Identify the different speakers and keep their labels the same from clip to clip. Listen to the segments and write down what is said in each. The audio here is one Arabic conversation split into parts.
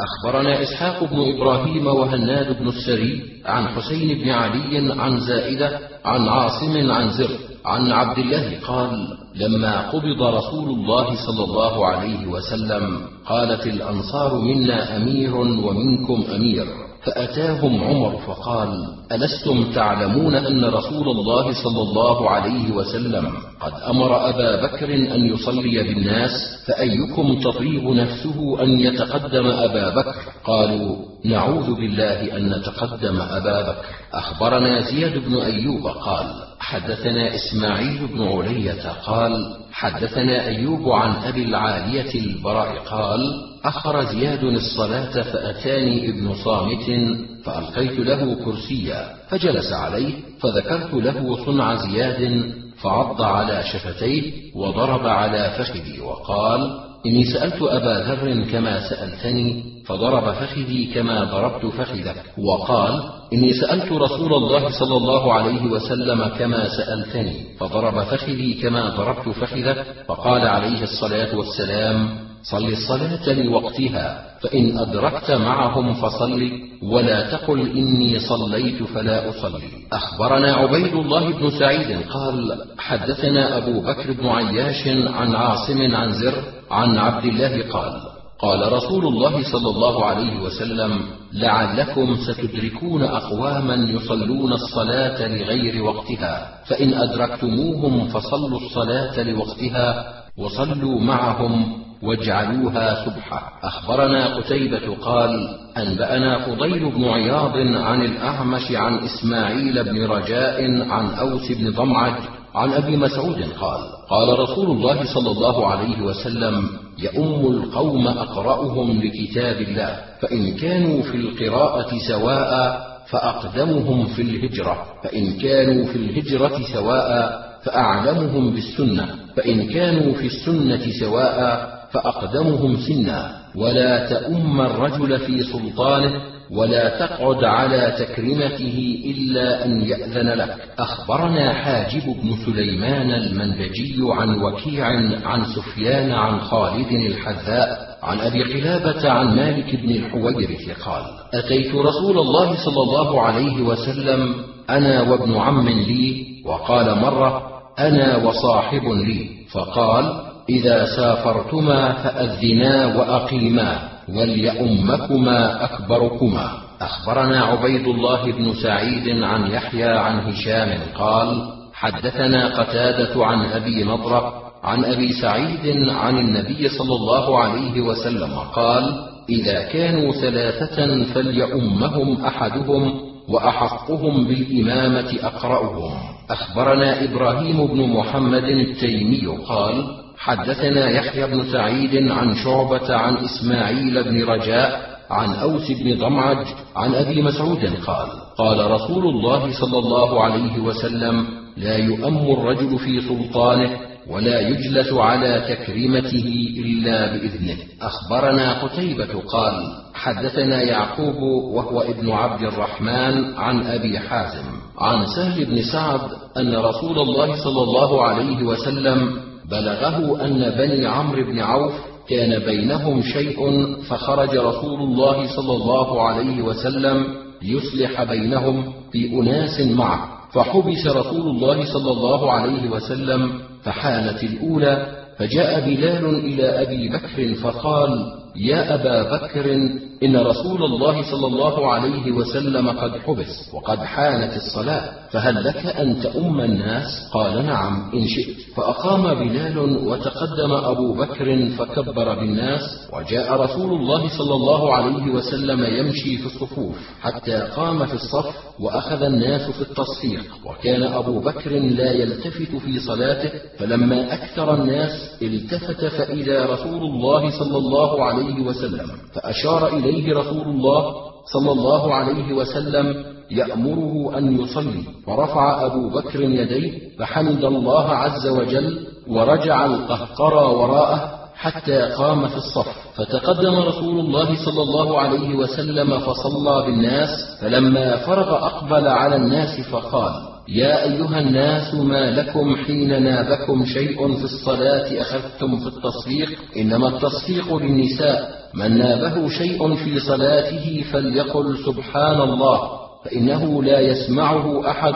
Speaker 1: أخبرنا إسحاق بن إبراهيم وهناد بن السري عن حسين بن علي عن زائدة عن عاصم عن زر عن عبد الله قال لما قبض رسول الله صلى الله عليه وسلم قالت الأنصار منا أمير ومنكم أمير. فأتاهم عمر فقال ألستم تعلمون أن رسول الله صلى الله عليه وسلم قد أمر أبا بكر أن يصلي بالناس فأيكم تطيب نفسه أن يتقدم أبا بكر؟ قالوا نعوذ بالله أن نتقدم أبا بكر. أخبرنا زياد بن أيوب قال حدثنا إسماعيل بن علية قال حدثنا أيوب عن أبي العالية البراء قال أخر زياد الصلاة فأتاني ابن صامت فألقيت له كرسيا فجلس عليه فذكرت له صنع زياد فعض على شفتيه وضرب على فخذي وقال إني سألت أبا ذر كما سألتني فضرب فخذي كما ضربت فخذك. وقال إني سألت رسول الله صلى الله عليه وسلم كما سألتني فضرب فخذي كما ضربت فخذك. فقال عليه الصلاة والسلام صل الصلاة لوقتها فإن أدركت معهم فصل ولا تقل إني صليت فلا أصلي. أخبرنا عبيد الله بن سعيد قال حدثنا أبو بكر بن عياش عن عاصم عن زر عن عبد الله قال قال رسول الله صلى الله عليه وسلم لعلكم ستدركون أقواما يصلون الصلاة لغير وقتها فإن أدركتموهم فصلوا الصلاة لوقتها وصلوا معهم واجعلوها سبحة أخبرنا قتيبة قال أنبأنا فضيل بن عياض عن الأعمش عن إسماعيل بن رجاء عن أوس بن ضمعج عن أبي مسعود قال قال رسول الله صلى الله عليه وسلم يؤم القوم أقرأهم لكتاب الله فإن كانوا في القراءة سواء فأقدمهم في الهجرة فإن كانوا في الهجرة سواء فأعلمهم بالسنة فإن كانوا في السنة سواء فأقدمهم سنا. ولا تؤم الرجل في سلطانه ولا تقعد على تكريمته إلا أن يأذن لك. أخبرنا حاجب بن سليمان المنبجي عن وكيع عن سفيان عن خالد الحذاء عن أبي قلابة عن مالك بن الحويرث قال أتيت رسول الله صلى الله عليه وسلم أنا وابن عم لي وقال مرة أنا وصاحب لي. فقال إذا سافرتما فأذنا وأقيما وليؤمكما أكبركما. أخبرنا عبيد الله بن سعيد عن يحيى عن هشام قال حدثنا قتادة عن أبي نضرة عن أبي سعيد عن النبي صلى الله عليه وسلم قال إذا كانوا ثلاثة فليؤمهم أحدهم وأحقهم بالإمامة أقرأهم. أخبرنا إبراهيم بن محمد التيمي قال حدثنا يحيى بن سعيد عن شعبة عن إسماعيل بن رجاء عن أوس بن ضمعج عن أبي مسعود قال قال رسول الله صلى الله عليه وسلم لا يؤم الرجل في سلطانه ولا يجلس على تكريمته إلا بإذنه. أخبرنا قتيبة قال حدثنا يعقوب وهو ابن عبد الرحمن عن أبي حازم عن سهل بن سعد أن رسول الله صلى الله عليه وسلم بلغه أن بني عمرو بن عوف كان بينهم شيء فخرج رسول الله صلى الله عليه وسلم ليصلح بينهم في أناس معه فحبس رسول الله صلى الله عليه وسلم فحانت الأولى فجاء بلال إلى أبي بكر فقال يا أبا بكر إن رسول الله صلى الله عليه وسلم قد حبس وقد حانت الصلاة فهل لك أن تؤم الناس؟ قال نعم إن شئت. فأقام بلال وتقدم أبو بكر فكبر بالناس وجاء رسول الله صلى الله عليه وسلم يمشي في الصفوف حتى قام في الصف وأخذ الناس في التصفيق. وكان أبو بكر لا يلتفت في صلاته فلما أكثر الناس التفت فإذا رسول الله صلى الله عليه وسلم. فأشار إليه رسول الله صلى الله عليه وسلم يأمره أن يصلي. فرفع أبو بكر يديه فحمد الله عز وجل ورجع القهقرى وراءه حتى قام في الصف. فتقدم رسول الله صلى الله عليه وسلم فصلى بالناس فلما فرغ أقبل على الناس فقال يا أيها الناس ما لكم حين نابكم شيء في الصلاة أخذتم في التصفيق إنما التصفيق للنساء. من نابه شيء في صلاته فليقل سبحان الله فإنه لا يسمعه أحد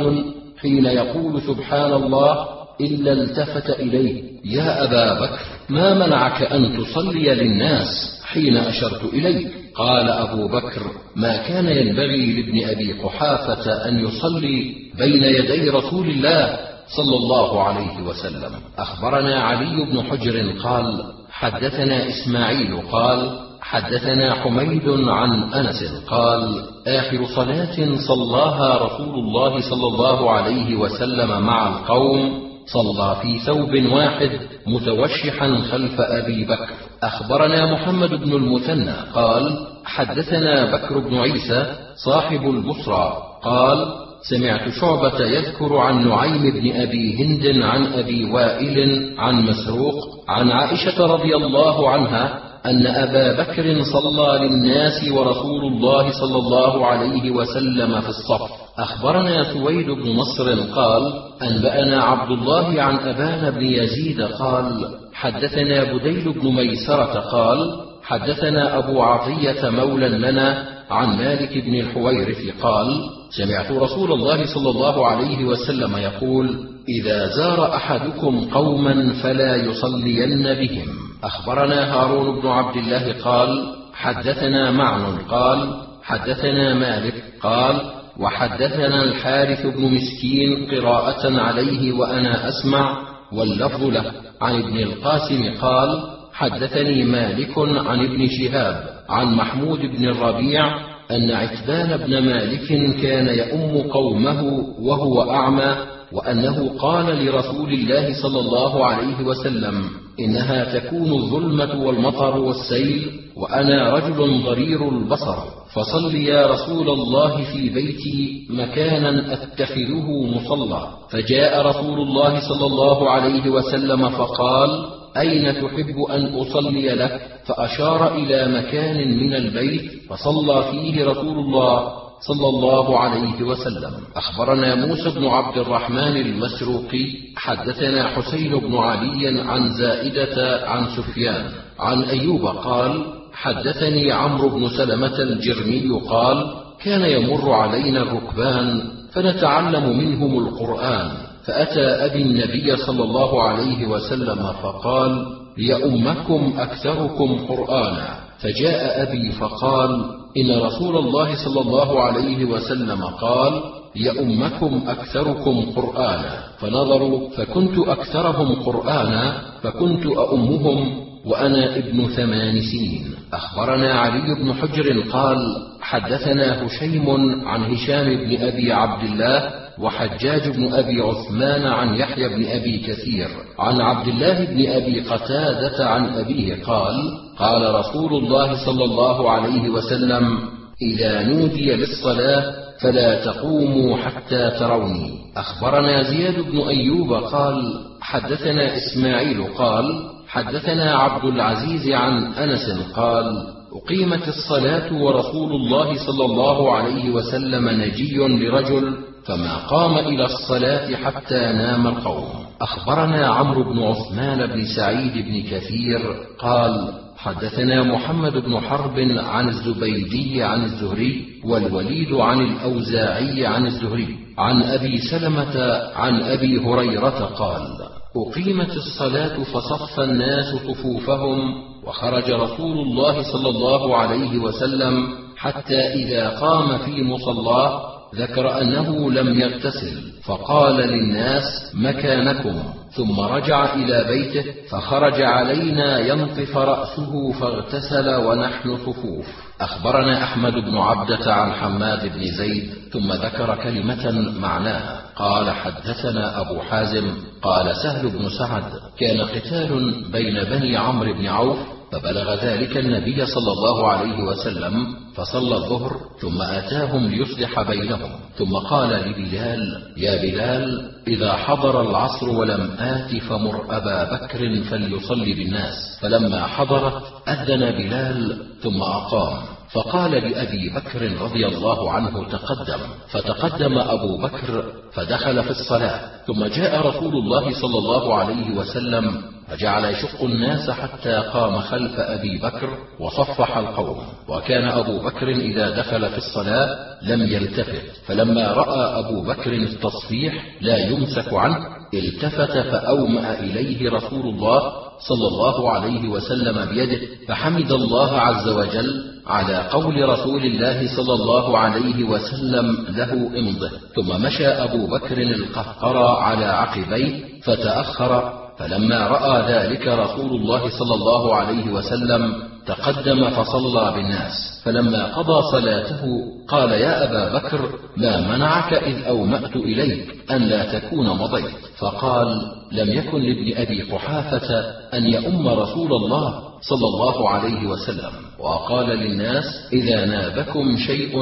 Speaker 1: حين يقول سبحان الله إلا التفت إليه. يا أبا بكر ما منعك أن تصلي للناس حين أشرت إليك؟ قال أبو بكر ما كان ينبغي لابن أبي قحافة أن يصلي بين يدي رسول الله صلى الله عليه وسلم. أخبرنا علي بن حجر قال حدثنا إسماعيل قال حدثنا حميد عن أنس قال آخر صلاة صلاها رسول الله صلى الله عليه وسلم مع القوم صلى في ثوب واحد متوشحا خلف أبي بكر. أخبرنا محمد بن المثنى قال حدثنا بكر بن عيسى صاحب البصرى قال سمعت شعبة يذكر عن نعيم بن أبي هند عن أبي وائل عن مسروق عن عائشة رضي الله عنها أن أبا بكر صلى للناس ورسول الله صلى الله عليه وسلم في الصف. أخبرنا سويد بن نصر قال أنبأنا عبد الله عن أبان بن يزيد قال حدثنا بديل بن ميسرة قال حدثنا أبو عطية مولى لنا عن مالك بن الحويرث قال سمعت رسول الله صلى الله عليه وسلم يقول إذا زار أحدكم قوما فلا يصلين بهم. أخبرنا هارون بن عبد الله قال حدثنا معن قال حدثنا مالك قال وحدثنا الحارث بن مسكين قراءة عليه وأنا أسمع واللفظ له. عن ابن القاسم قال حدثني مالك عن ابن شهاب عن محمود بن الربيع أن عتبان بن مالك كان يؤم قومه وهو أعمى وأنه قال لرسول الله صلى الله عليه وسلم إنها تكون الظلمة والمطر والسيل وأنا رجل ضرير البصر فصل يا رسول الله في بيتي مكانا أتخذه مصلى. فجاء رسول الله صلى الله عليه وسلم فقال أين تحب أن أصلي لك فأشار إلى مكان من البيت فصلى فيه رسول الله صلى الله عليه وسلم. أخبرنا موسى بن عبد الرحمن المسروقي حدثنا حسين بن علي عن زائدة عن سفيان عن أيوب قال حدثني عمرو بن سلمة الجرمي قال كان يمر علينا الركبان فنتعلم منهم القرآن. فأتى أبي النبي صلى الله عليه وسلم فقال يؤمكم أكثركم قرآنا. فجاء أبي فقال إن رسول الله صلى الله عليه وسلم قال يؤمكم أكثركم قرآنا. فنظروا فكنت أكثرهم قرآنا فكنت أؤمهم وأنا ابن ثمان سنين. أخبرنا علي بن حجر قال حدثنا هشيم عن هشام بن أبي عبد الله وحجاج بن أبي عثمان عن يحيى بن أبي كثير. عن عبد الله بن أبي قتادة عن أبيه قال قال رسول الله صلى الله عليه وسلم إذا نودي للصلاة فلا تقوموا حتى تروني. أخبرنا زياد بن أيوب قال حدثنا إسماعيل قال حدثنا عبد العزيز عن أنس قال أقيمت الصلاة ورسول الله صلى الله عليه وسلم نجي لرجل فما قام إلى الصلاة حتى نام القوم أخبرنا عمرو بن عثمان بن سعيد بن كثير قال حدثنا محمد بن حرب عن الزبيدي عن الزهري والوليد عن الأوزاعي عن الزهري عن أبي سلمة عن أبي هريرة قال أقيمت الصلاة فصف الناس صفوفهم وخرج رسول الله صلى الله عليه وسلم حتى إذا قام في مصلاه ذكر أنه لم يغتسل فقال للناس مكانكم. ثم رجع إلى بيته فخرج علينا ينطف رأسه فاغتسل ونحن صفوف. أخبرنا أحمد بن عبدة عن حماد بن زيد ثم ذكر كلمة معناها. قال حدثنا أبو حازم قال سهل بن سعد كان قتال بين بني عمرو بن عوف فبلغ ذلك النبي صلى الله عليه وسلم فصلى الظهر ثم آتاهم ليصلح بينهم ثم قال لبلال يا بلال إذا حضر العصر ولم آت فمر أبا بكر فليصلي بالناس فلما حضرت أذن بلال ثم أقام. فقال لأبي بكر رضي الله عنه تقدم فتقدم أبو بكر فدخل في الصلاة ثم جاء رسول الله صلى الله عليه وسلم فجعل يشق الناس حتى قام خلف أبي بكر وصفح القوم وكان أبو بكر إذا دخل في الصلاة لم يلتفت فلما رأى أبو بكر التصفيح لا يمسك عنه التفت فأومأ إليه رسول الله صلى الله عليه وسلم بيده فحمد الله عز وجل على قول رسول الله صلى الله عليه وسلم له امضه. ثم مشى أبو بكر القهقرى على عقبيه فتأخر فلما رأى ذلك رسول الله صلى الله عليه وسلم تقدم فصلى بالناس. فلما قضى صلاته قال يا أبا بكر ما منعك إذ أومأت إليك أن لا تكون مضيت؟ فقال لم يكن لابن أبي قحافة أن يؤم رسول الله صلى الله عليه وسلم وقال للناس إذا نابكم شيء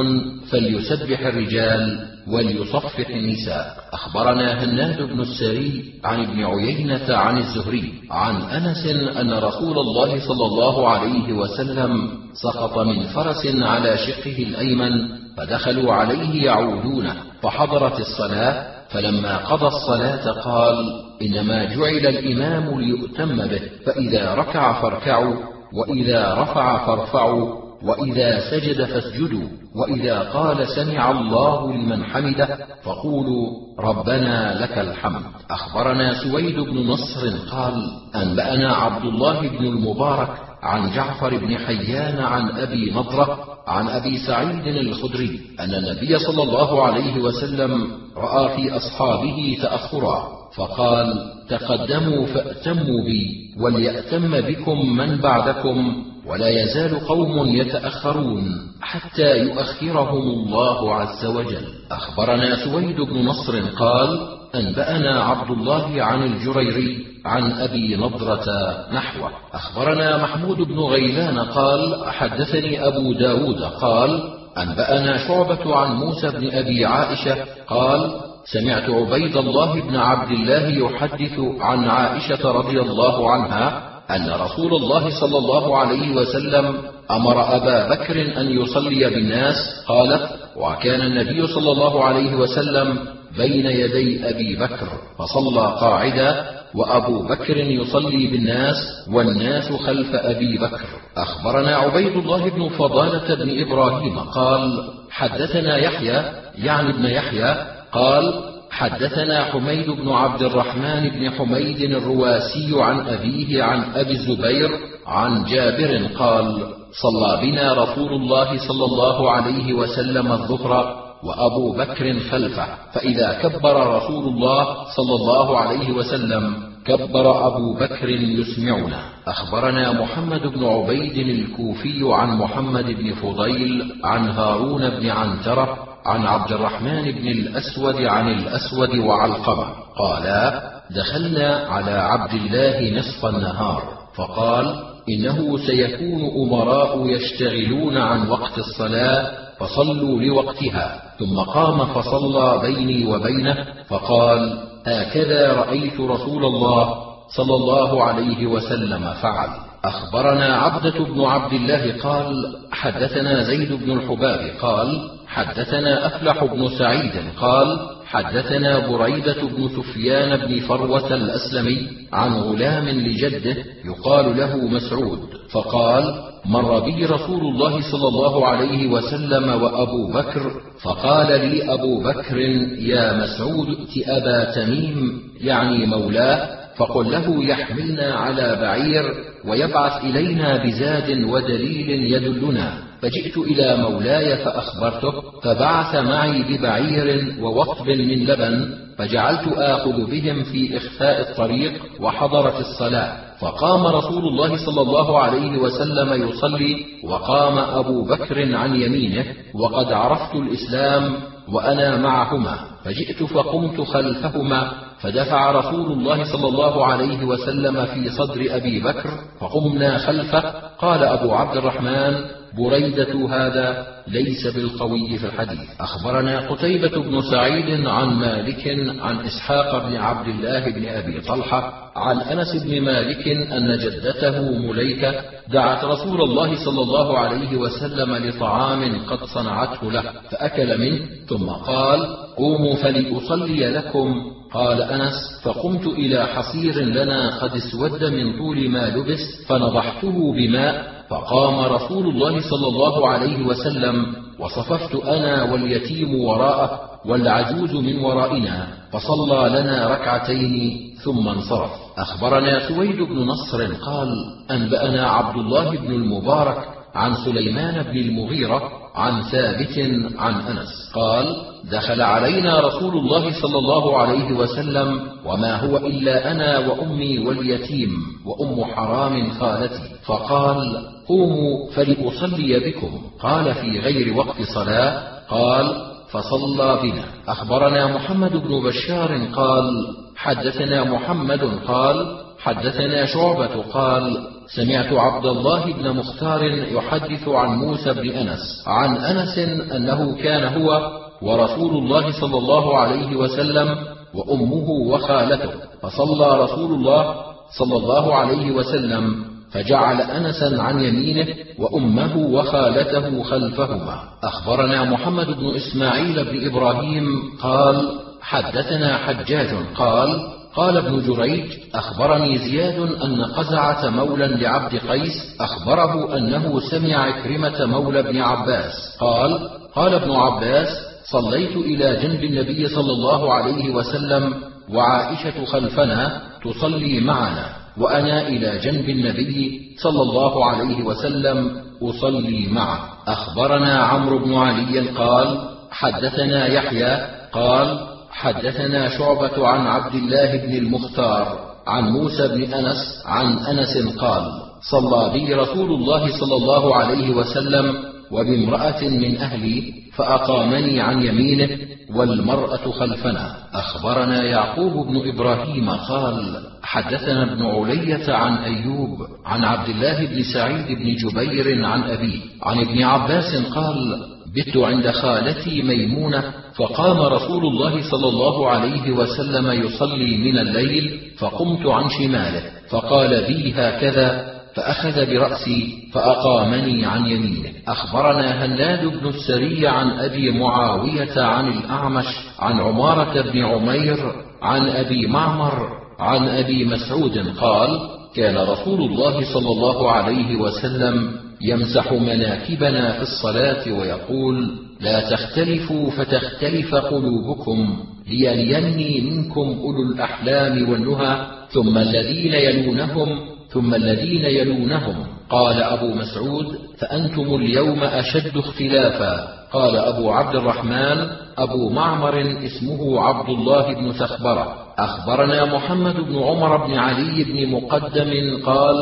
Speaker 1: فليسبح الرجال وليصفح النساء. أخبرنا هناد بن السري عن ابن عيينة عن الزهري عن أنس أن رسول الله صلى الله عليه وسلم سقط من فرس على شقه الأيمن فدخلوا عليه يعودونه فحضرت الصلاة فلما قضى الصلاة قال إنما جعل الإمام ليؤتم به فإذا ركع فاركعوا وإذا رفع فارفعوا وإذا سجد فاسجدوا وإذا قال سمع الله لمن حمده فقولوا ربنا لك الحمد. أخبرنا سويد بن نصر قال أنبأنا عبد الله بن المبارك عن جعفر بن حيان عن أبي نضره عن أبي سعيد الخدري أن النبي صلى الله عليه وسلم رأى في أصحابه تأخرا. فقال تقدموا فأتموا بي وليأتم بكم من بعدكم ولا يزال قوم يتأخرون حتى يؤخرهم الله عز وجل. أخبرنا سويد بن نصر قال أنبأنا عبد الله عن الجريري عن أبي نضرة نحوه. أخبرنا محمود بن غيلان قال حدثني أبو داود قال أنبأنا شعبة عن موسى بن أبي عائشة قال سمعت عبيد الله بن عبد الله يحدث عن عائشة رضي الله عنها أن رسول الله صلى الله عليه وسلم أمر أبا بكر أن يصلي بالناس قالت وكان النبي صلى الله عليه وسلم بين يدي أبي بكر فصلى قاعدا وأبو بكر يصلي بالناس والناس خلف أبي بكر. أخبرنا عبيد الله بن فضالة بن إبراهيم قال حدثنا يحيى يعني ابن يحيى قال حدثنا حميد بن عبد الرحمن بن حميد الرواسي عن أبيه عن أبي الزبير عن جابر قال صلى بنا رسول الله صلى الله عليه وسلم الظهر وأبو بكر خلفه فإذا كبر رسول الله صلى الله عليه وسلم كبر أبو بكر يسمعنا. أخبرنا محمد بن عبيد الكوفي عن محمد بن فضيل عن هارون بن عنترة عن عبد الرحمن بن الأسود عن الأسود وعلقمة. قالا دخلنا على عبد الله نصف النهار فقال إنه سيكون أمراء يشتغلون عن وقت الصلاة فصلوا لوقتها. ثم قام فصلى بيني وبينه فقال هكذا رأيت رسول الله صلى الله عليه وسلم فعل. أخبرنا عبدة بن عبد الله قال حدثنا زيد بن الحباب قال حدثنا أفلح بن سعيد قال حدثنا بريدة بن سفيان بن فروة الأسلمي عن غلام لجده يقال له مسعود فقال مر بي رسول الله صلى الله عليه وسلم وأبو بكر فقال لي أبو بكر يا مسعود ائت أبا تميم يعني مولاه فقل له يحملنا على بعير ويبعث إلينا بزاد ودليل يدلنا. فجئت إلى مولاي فأخبرته فبعث معي ببعير ووقب من لبن فجعلت آخذ بهم في إخفاء الطريق وحضرت الصلاة. فقام رسول الله صلى الله عليه وسلم يصلي وقام أبو بكر عن يمينه وقد عرفت الإسلام وأنا معهما. فجئت فقمت خلفهما فدفع رسول الله صلى الله عليه وسلم في صدر أبي بكر فقمنا خلفه قال أبو عبد الرحمن بريدة هذا ليس بالقوي في الحديث. أخبرنا قتيبة بن سعيد عن مالك عن إسحاق بن عبد الله بن أبي طلحة عن أنس بن مالك أن جدته مليكة دعت رسول الله صلى الله عليه وسلم لطعام قد صنعته له فأكل منه ثم قال قوموا فلأصلي لكم قال أنس فقمت إلى حصير لنا قد اسود من طول ما لبس فنضحته بماء فقام رسول الله صلى الله عليه وسلم وصففت أنا واليتيم وراءه والعجوز من ورائنا فصلى لنا ركعتين ثم انصرف. أخبرنا سويد بن نصر قال أنبأنا عبد الله بن المبارك عن سليمان بن المغيرة عن ثابت عن أنس. قال دخل علينا رسول الله صلى الله عليه وسلم وما هو إلا أنا وأمي واليتيم وأم حرام خالتي. فقال قوموا فلأصلي بكم. قال في غير وقت صلاة قال فصلى بنا. أخبرنا محمد بن بشار قال حدثنا محمد قال حدثنا شعبة قال سمعت عبد الله بن مختار يحدث عن موسى بن أنس عن أنس أنه كان هو ورسول الله صلى الله عليه وسلم وأمه وخالته فصلى رسول الله صلى الله عليه وسلم فجعل انسا عن يمينه وأمه وخالته خلفهما. أخبرنا محمد بن إسماعيل بن إبراهيم قال حدثنا حجاج قال قال ابن جريج أخبرني زياد أن قزعة مولى لعبد قيس أخبره أنه سمع عكرمة مولى ابن عباس. قال قال ابن عباس صليت إلى جنب النبي صلى الله عليه وسلم وعائشة خلفنا تصلي معنا وأنا إلى جنب النبي صلى الله عليه وسلم أصلي معه. أخبرنا عمرو بن علي قال حدثنا يحيى قال حدثنا شعبة عن عبد الله بن المختار عن موسى بن أنس عن أنس قال صلى بي رسول الله صلى الله عليه وسلم وبامرأة من أهلي فأقامني عن يمينه والمرأة خلفنا. أخبرنا يعقوب بن إبراهيم قال حدثنا ابن علية عن أيوب عن عبد الله بن سعيد بن جبير عن أبيه عن ابن عباس قال بت عند خالتي ميمونة فقام رسول الله صلى الله عليه وسلم يصلي من الليل فقمت عن شماله فقال بي هكذا فأخذ برأسي فأقامني عن يمينه. أخبرنا هناد بن السري عن أبي معاوية عن الأعمش عن عمارة بن عمير عن أبي معمر عن أبي مسعود قال كان رسول الله صلى الله عليه وسلم يمسح مناكبنا في الصلاة ويقول: لا تختلفوا فتختلف قلوبكم ليليني منكم أولو الأحلام والنهى ثم الذين يلونهم ثم الذين يلونهم. قال أبو مسعود فأنتم اليوم أشد اختلافا. قال أبو عبد الرحمن أبو معمر اسمه عبد الله بن ثخبرة. أخبرنا محمد بن عمر بن علي بن مقدم قال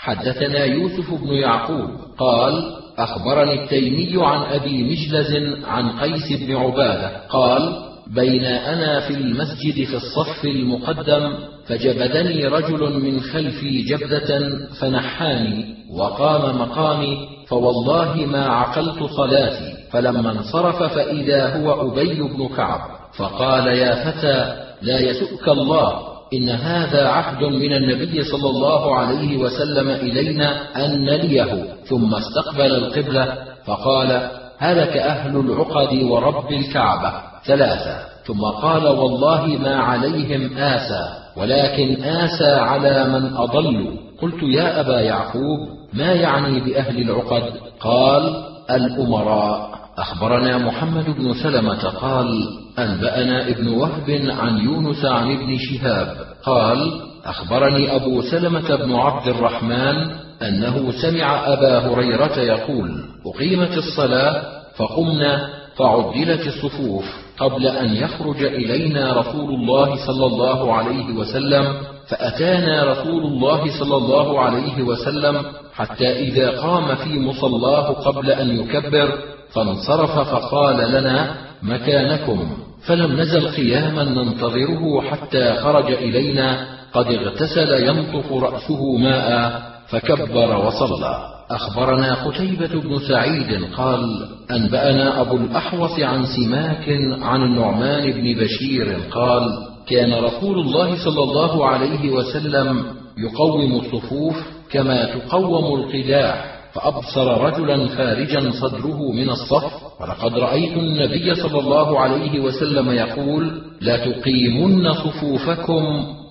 Speaker 1: حدثنا يوسف بن يعقوب قال أخبرني التيمي عن أبي مجلز عن قيس بن عبادة قال بين أنا في المسجد في الصف المقدم فجبدني رجل من خلفي جبدة فنحاني وقام مقامي فوالله ما عقلت صلاتي فلما انصرف فإذا هو أبي بن كعب فقال يا فتى لا يسؤك الله إن هذا عهد من النبي صلى الله عليه وسلم إلينا أن نليه ثم استقبل القبلة فقال هلك أهل العقد ورب الكعبة ثلاثة. ثم قال والله ما عليهم آسى ولكن آسى على من أضلوا. قلت يا أبا يعقوب ما يعني بأهل العقد؟ قال الأمراء. أخبرنا محمد بن سلمة قال أنبأنا ابن وهب عن يونس عن ابن شهاب قال أخبرني أبو سلمة بن عبد الرحمن أنه سمع أبا هريرة يقول أقيمت الصلاة فقمنا فعدلت الصفوف قبل أن يخرج إلينا رسول الله صلى الله عليه وسلم فأتانا رسول الله صلى الله عليه وسلم حتى إذا قام في مصلاه قبل أن يكبر فانصرف فقال لنا مكانكم. فلم نزل قياما ننتظره حتى خرج إلينا. قد اغتسل ينطف رأسه ماء فكبر وصلى. أخبرنا قتيبة بن سعيد قال أنبأنا أبو الأحوص عن سماك عن النعمان بن بشير قال كان رسول الله صلى الله عليه وسلم يقوم الصفوف كما تقوم القداح. فأبصر رجلا خارجا صدره من الصف ولقد رأيت النبي صلى الله عليه وسلم يقول لا تقيمن صفوفكم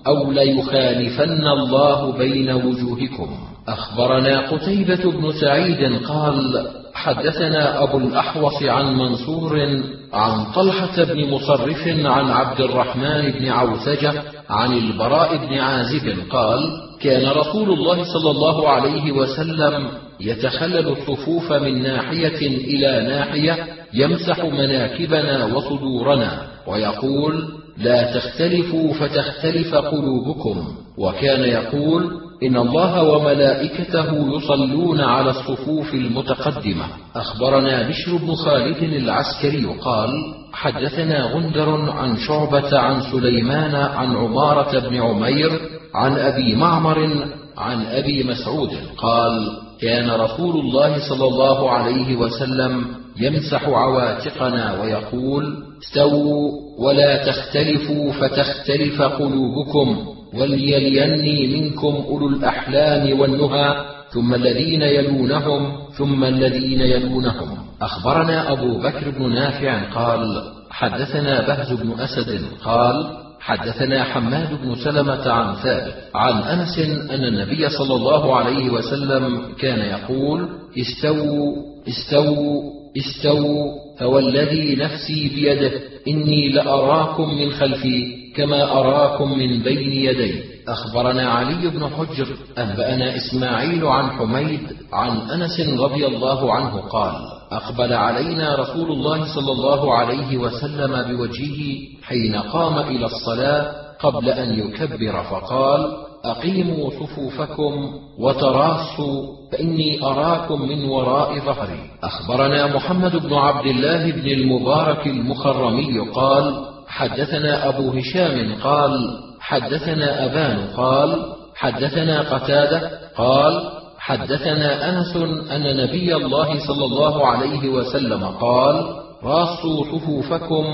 Speaker 1: أو ليخالفن الله بين وجوهكم. أخبرنا قتيبة بن سعيد قال حدثنا أبو الأحوص عن منصور عن طلحة بن مصرف عن عبد الرحمن بن عوسجة عن البراء بن عازب قال كان رسول الله صلى الله عليه وسلم يتخلل الصفوف من ناحية إلى ناحية يمسح مناكبنا وصدورنا ويقول لا تختلفوا فتختلف قلوبكم. وكان يقول إن الله وملائكته يصلون على الصفوف المتقدمة. أخبرنا بشر بن خالد العسكري قال حدثنا غندر عن شعبة عن سليمان عن عمارة بن عمير عن أبي معمر عن أبي مسعود قال كان رسول الله صلى الله عليه وسلم يمسح عواتقنا ويقول استووا ولا تختلفوا فتختلف قلوبكم وليليني منكم أولو الأحلام والنهى ثم الذين يلونهم ثم الذين يلونهم. أخبرنا أبو بكر بن نافع قال حدثنا بهز بن أسد قال حدثنا حماد بن سلمة عن ثابت عن أنس أن النبي صلى الله عليه وسلم كان يقول استووا استووا استووا فوالذي نفسي بيده إني لأراكم من خلفي. كما أراكم من بين يدي. أخبرنا علي بن حجر أنبأنا إسماعيل عن حميد عن أنس رضي الله عنه قال أقبل علينا رسول الله صلى الله عليه وسلم بوجهه حين قام إلى الصلاة قبل أن يكبر فقال أقيموا صفوفكم وتراصوا فإني أراكم من وراء ظهري. أخبرنا محمد بن عبد الله بن المبارك المخرمي قال حدثنا أبو هشام قال حدثنا أبان قال حدثنا قتادة قال حدثنا أنس أن نبي الله صلى الله عليه وسلم قال راصوا صفوفكم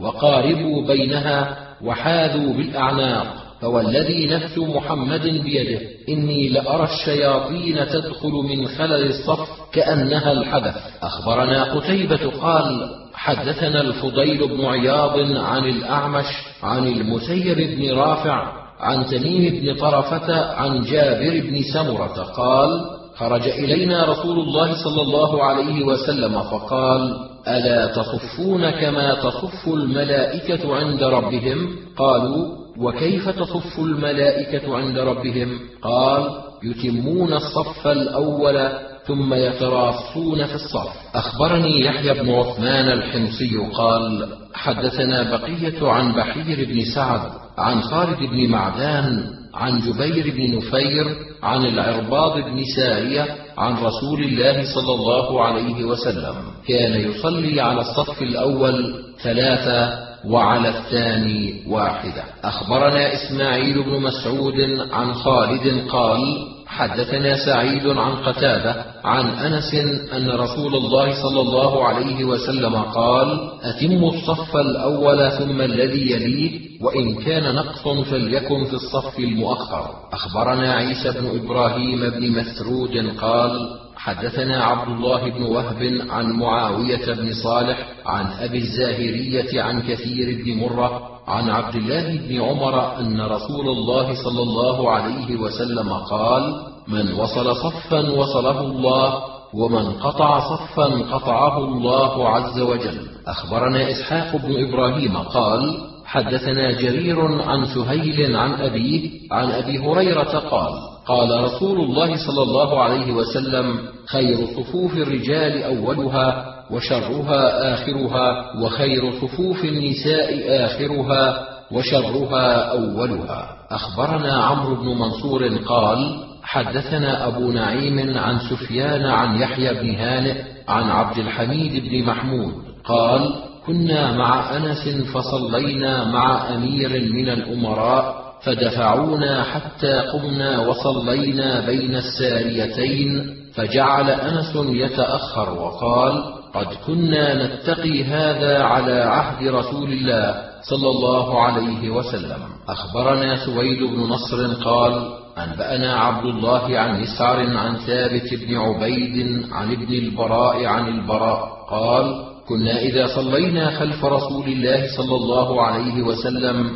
Speaker 1: وقاربوا بينها وحاذوا بالأعناق. فوالذي نفس محمد بيده إني لأرى الشياطين تدخل من خلل الصف كأنها الحدث. أخبرنا قتيبة قال حدثنا الفضيل بن عياض عن الأعمش عن المسيب بن رافع عن تميم بن طرفة عن جابر بن سمرة قال خرج إلينا رسول الله صلى الله عليه وسلم فقال ألا تصفون كما تصف الملائكة عند ربهم؟ قالوا وكيف تصف الملائكة عند ربهم؟ قال يتمون الصف الأول ثم يتراصون في الصف. أخبرني يحيى بن عثمان الحمصي قال حدثنا بقية عن بحير بن سعد عن خالد بن معدان عن جبير بن نفير عن العرباض بن سارية عن رسول الله صلى الله عليه وسلم. كان يصلي على الصف الأول ثلاثة وعلى الثاني واحدة. أخبرنا إسماعيل بن مسعود عن خالد قال حدثنا سعيد عن قتادة عن أنس أن رسول الله صلى الله عليه وسلم قال اتموا الصف الأول ثم الذي يليه وإن كان نقص فليكن في الصف المؤخر. أخبرنا عيسى بن إبراهيم بن مسرود قال حدثنا عبد الله بن وهب عن معاوية بن صالح عن أبي الزاهرية عن كثير بن مرة عن عبد الله بن عمر أن رسول الله صلى الله عليه وسلم قال من وصل صفا وصله الله ومن قطع صفا قطعه الله عز وجل. أخبرنا إسحاق بن إبراهيم قال حدثنا جرير عن سهيل عن أبيه عن أبي هريرة قال قال رسول الله صلى الله عليه وسلم خير صفوف الرجال أولها وشرها آخرها وخير صفوف النساء آخرها وشرها أولها. أخبرنا عمرو بن منصور قال حدثنا أبو نعيم عن سفيان عن يحيى بن هانئ عن عبد الحميد بن محمود قال كنا مع أنس فصلينا مع أمير من الأمراء فدفعونا حتى قمنا وصلينا بين الساريتين فجعل أنس يتأخر وقال قد كنا نتقي هذا على عهد رسول الله صلى الله عليه وسلم. أخبرنا سويد بن نصر قال أنبأنا عبد الله عن مسعر عن ثابت بن عبيد عن ابن البراء عن البراء قال كنا إذا صلينا خلف رسول الله صلى الله عليه وسلم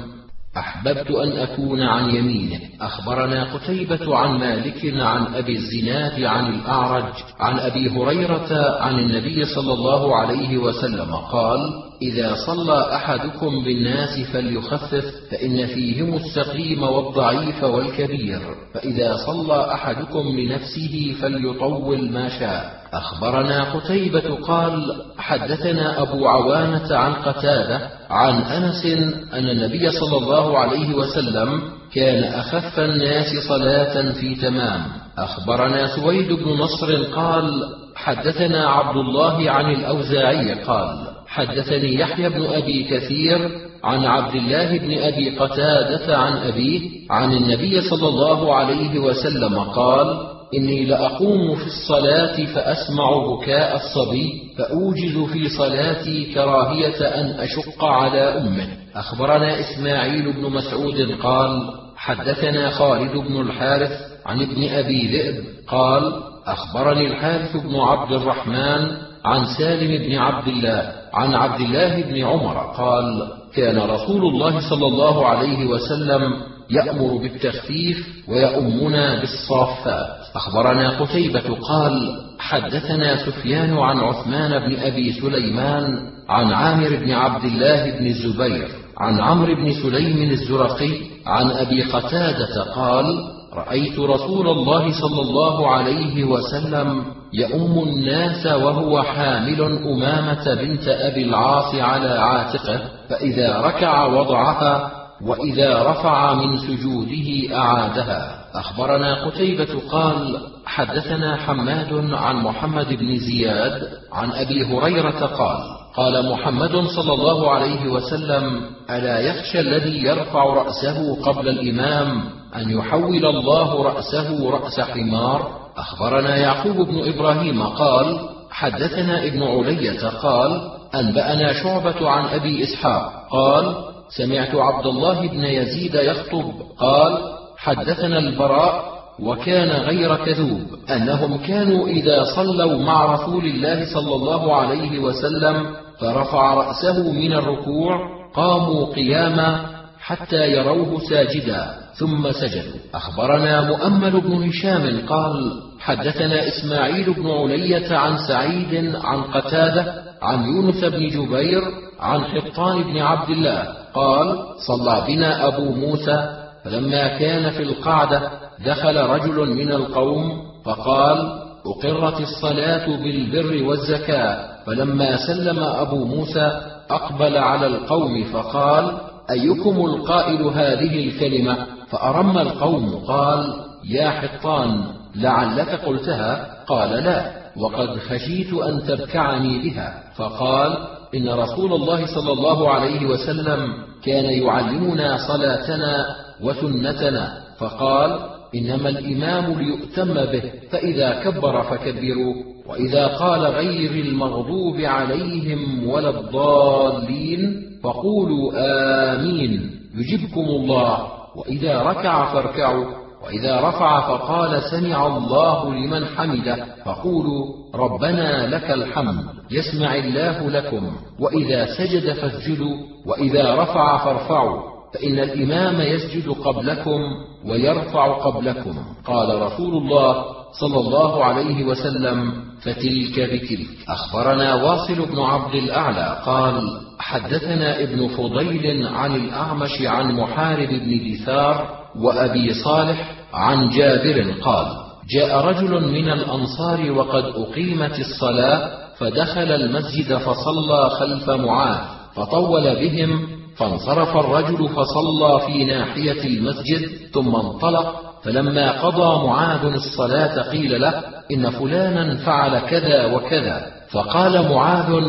Speaker 1: أحببت أن أكون عن يمينه. أخبرنا قتيبة عن مالك عن أبي الزناد عن الأعرج عن أبي هريرة عن النبي صلى الله عليه وسلم قال إذا صلى أحدكم بالناس فليخفف فإن فيهم السقيم والضعيف والكبير. فإذا صلى أحدكم لنفسه فليطول ما شاء. أخبرنا قتيبة قال حدثنا أبو عوانة عن قتادة عن أنس أن النبي صلى الله عليه وسلم كان أخف الناس صلاة في تمام. أخبرنا سويد بن نصر قال حدثنا عبد الله عن الأوزاعي قال حدثني يحيى بن أبي كثير عن عبد الله بن أبي قتادة عن أبيه عن النبي صلى الله عليه وسلم قال إني لأقوم في الصلاة فأسمع بكاء الصبي فأوجز في صلاتي كراهية أن أشق على أمه. أخبرنا إسماعيل بن مسعود قال حدثنا خالد بن الحارث عن ابن أبي ذئب قال أخبرني الحارث بن عبد الرحمن عن سالم بن عبد الله عن عبد الله بن عمر قال كان رسول الله صلى الله عليه وسلم يأمر بالتخفيف ويؤمنا بالصافات أخبرنا قتيبة قال حدثنا سفيان عن عثمان بن أبي سليمان عن عامر بن عبد الله بن الزبير عن عمرو بن سليم الزرقي عن أبي قتادة قال رأيت رسول الله صلى الله عليه وسلم يؤم الناس وهو حامل أمامة بنت أبي العاص على عاتقه فإذا ركع وضعها وإذا رفع من سجوده أعادها. أخبرنا قتيبة قال حدثنا حماد عن محمد بن زياد عن أبي هريرة قال قال محمد صلى الله عليه وسلم ألا يخشى الذي يرفع رأسه قبل الإمام أن يحول الله رأسه رأس حمار؟ أخبرنا يعقوب بن إبراهيم قال حدثنا ابن علية قال أنبأنا شعبة عن أبي إسحاق قال سمعت عبد الله بن يزيد يخطب قال حدثنا البراء وكان غير كذوب أنهم كانوا إذا صلوا مع رسول الله صلى الله عليه وسلم فرفع رأسه من الركوع قاموا قياما حتى يروه ساجدا ثم سجدوا. أخبرنا مؤمل بن هشام قال حدثنا إسماعيل بن علية عن سعيد عن قتادة عن يونس بن جبير عن حطان بن عبد الله قال صلى بنا أبو موسى فلما كان في القعدة دخل رجل من القوم فقال أقرت الصلاة بالبر والزكاة. فلما سلم أبو موسى أقبل على القوم فقال أيكم القائل هذه الكلمة؟ فأرم القوم قال يا حطان لعلك قلتها؟ قال لا وقد خشيت أن تركعني بها. فقال إن رسول الله صلى الله عليه وسلم كان يعلمنا صلاتنا وسنتنا. فقال إنما الإمام ليؤتم به فإذا كبر فكبروا وإذا قال غير المغضوب عليهم ولا الضالين فقولوا آمين. يجبكم الله. وإذا ركع فاركعوا وإذا رفع فقال سمع الله لمن حمده فقولوا ربنا لك الحمد يسمع الله لكم. وإذا سجد فاسجدوا وإذا رفع فارفعوا. فإن الإمام يسجد قبلكم ويرفع قبلكم. قال رسول الله صلى الله عليه وسلم فتلك بتلك. أخبرنا واصل بن عبد الأعلى قال حدثنا ابن فضيل عن الأعمش عن محارب بن دثار وأبي صالح عن جابر قال جاء رجل من الأنصار وقد أقيمت الصلاة فدخل المسجد فصلى خلف معاذ فطول بهم فانصرف الرجل فصلى في ناحية المسجد ثم انطلق فلما قضى معاذ الصلاة قيل له إن فلانا فعل كذا وكذا فقال معاذ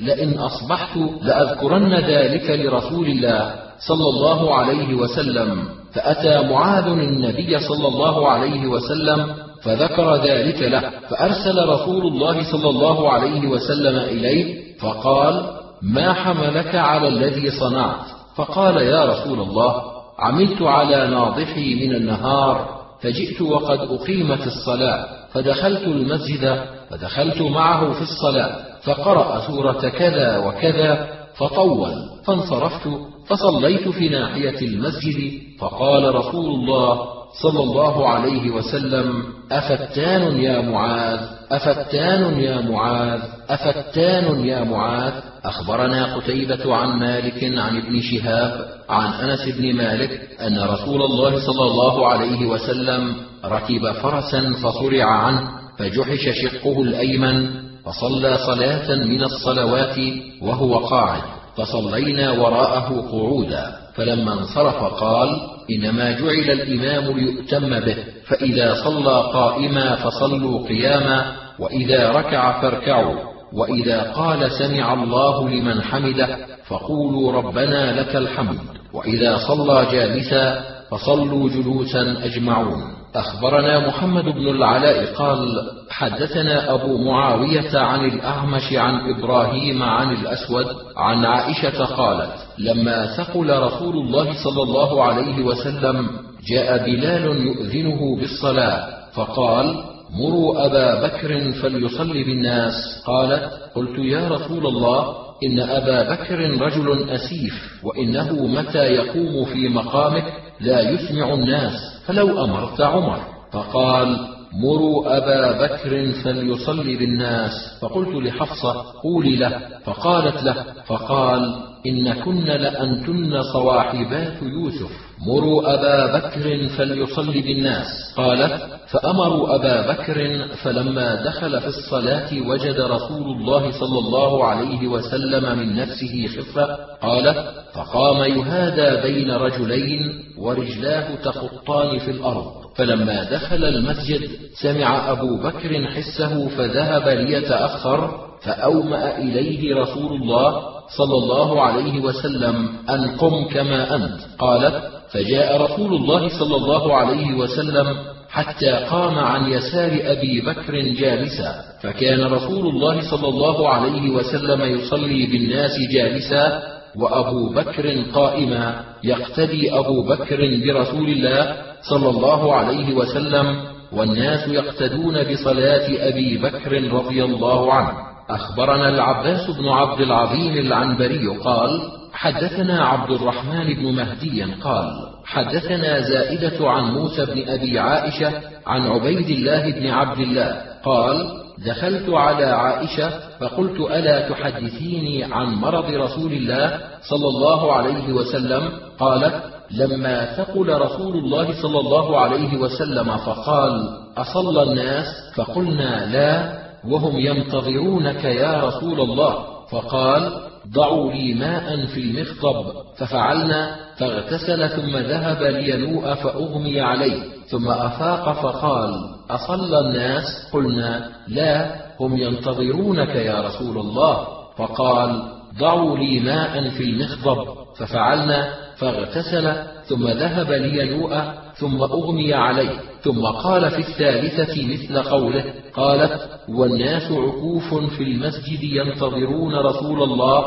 Speaker 1: لئن أصبحت لأذكرن ذلك لرسول الله صلى الله عليه وسلم فأتى معاذ النبي صلى الله عليه وسلم فذكر ذلك له فأرسل رسول الله صلى الله عليه وسلم إليه فقال ما حملك على الذي صنعت؟ فقال يا رسول الله عملت على ناضحي من النهار فجئت وقد أقيمت الصلاة فدخلت المسجد فدخلت معه في الصلاة فقرأ سورة كذا وكذا فطول فانصرفت فصليت في ناحية المسجد فقال رسول الله صلى الله عليه وسلم أفتان يا معاذ أفتان يا معاذ أفتان يا معاذ. أخبرنا قتيبة عن مالك عن ابن شهاب عن أنس بن مالك أن رسول الله صلى الله عليه وسلم ركب فرسا فصرع عنه فجحش شقه الأيمن فصلى صلاة من الصلوات وهو قاعد فصلينا وراءه قعودا فلما انصرف قال إنما جعل الإمام ليؤتم به فإذا صلى قائما فصلوا قياما وإذا ركع فاركعوا وإذا قال سمع الله لمن حمده فقولوا ربنا لك الحمد وإذا صلى جالسا فصلوا جلوسا أجمعون. أخبرنا محمد بن العلاء قال حدثنا أبو معاوية عن الأعمش عن إبراهيم عن الأسود عن عائشة قالت لما ثقل رسول الله صلى الله عليه وسلم جاء بلال يؤذنه بالصلاة فقال مروا أبا بكر فليصلي بالناس. قالت قلت يا رسول الله إن أبا بكر رجل أسيف وإنه متى يقوم في مقامك؟ لا يسمع الناس. فلو أمرت عمر فقال مروا أبا بكر فليصلي بالناس. فقلت لحفصة قولي له. فقالت له فقال إن كن لأنتن صواحبات يوسف. مروا أبا بكر فليصلي بالناس. قالت فأمروا أبا بكر فلما دخل في الصلاة وجد رسول الله صلى الله عليه وسلم من نفسه خفة قالت فقام يهادى بين رجلين ورجلاه تخطان في الأرض. فلما دخل المسجد سمع أبو بكر حسه فذهب ليتأخر فأومأ إليه رسول الله صلى الله عليه وسلم أن قم كما أنت. قالت فجاء رسول الله صلى الله عليه وسلم حتى قام عن يسار أبي بكر جالسا. فكان رسول الله صلى الله عليه وسلم يصلي بالناس جالسا وأبو بكر قائما يقتدي أبو بكر برسول الله صلى الله عليه وسلم والناس يقتدون بصلاة أبي بكر رضي الله عنه. أخبرنا العباس بن عبد العظيم العنبري قال حدثنا عبد الرحمن بن مهدي قال حدثنا زائدة عن موسى بن أبي عائشة عن عبيد الله بن عبد الله قال دخلت على عائشة فقلت ألا تحدثيني عن مرض رسول الله صلى الله عليه وسلم؟ قالت لما ثقل رسول الله صلى الله عليه وسلم فقال أصلى الناس؟ فقلنا لا وهم ينتظرونك يا رسول الله. فقال ضعوا لي ماء في المخطب. ففعلنا فاغتسل ثم ذهب لينوء فأغمي عليه. ثم أفاق فقال أصلى الناس قلنا لا هم ينتظرونك يا رسول الله. فقال ضعوا لي ماء في المخضب. ففعلنا فاغتسل ثم ذهب لينوء ثم أغمي عليه ثم قال في الثالثة مثل قوله قالت والناس عكوف في المسجد ينتظرون رسول الله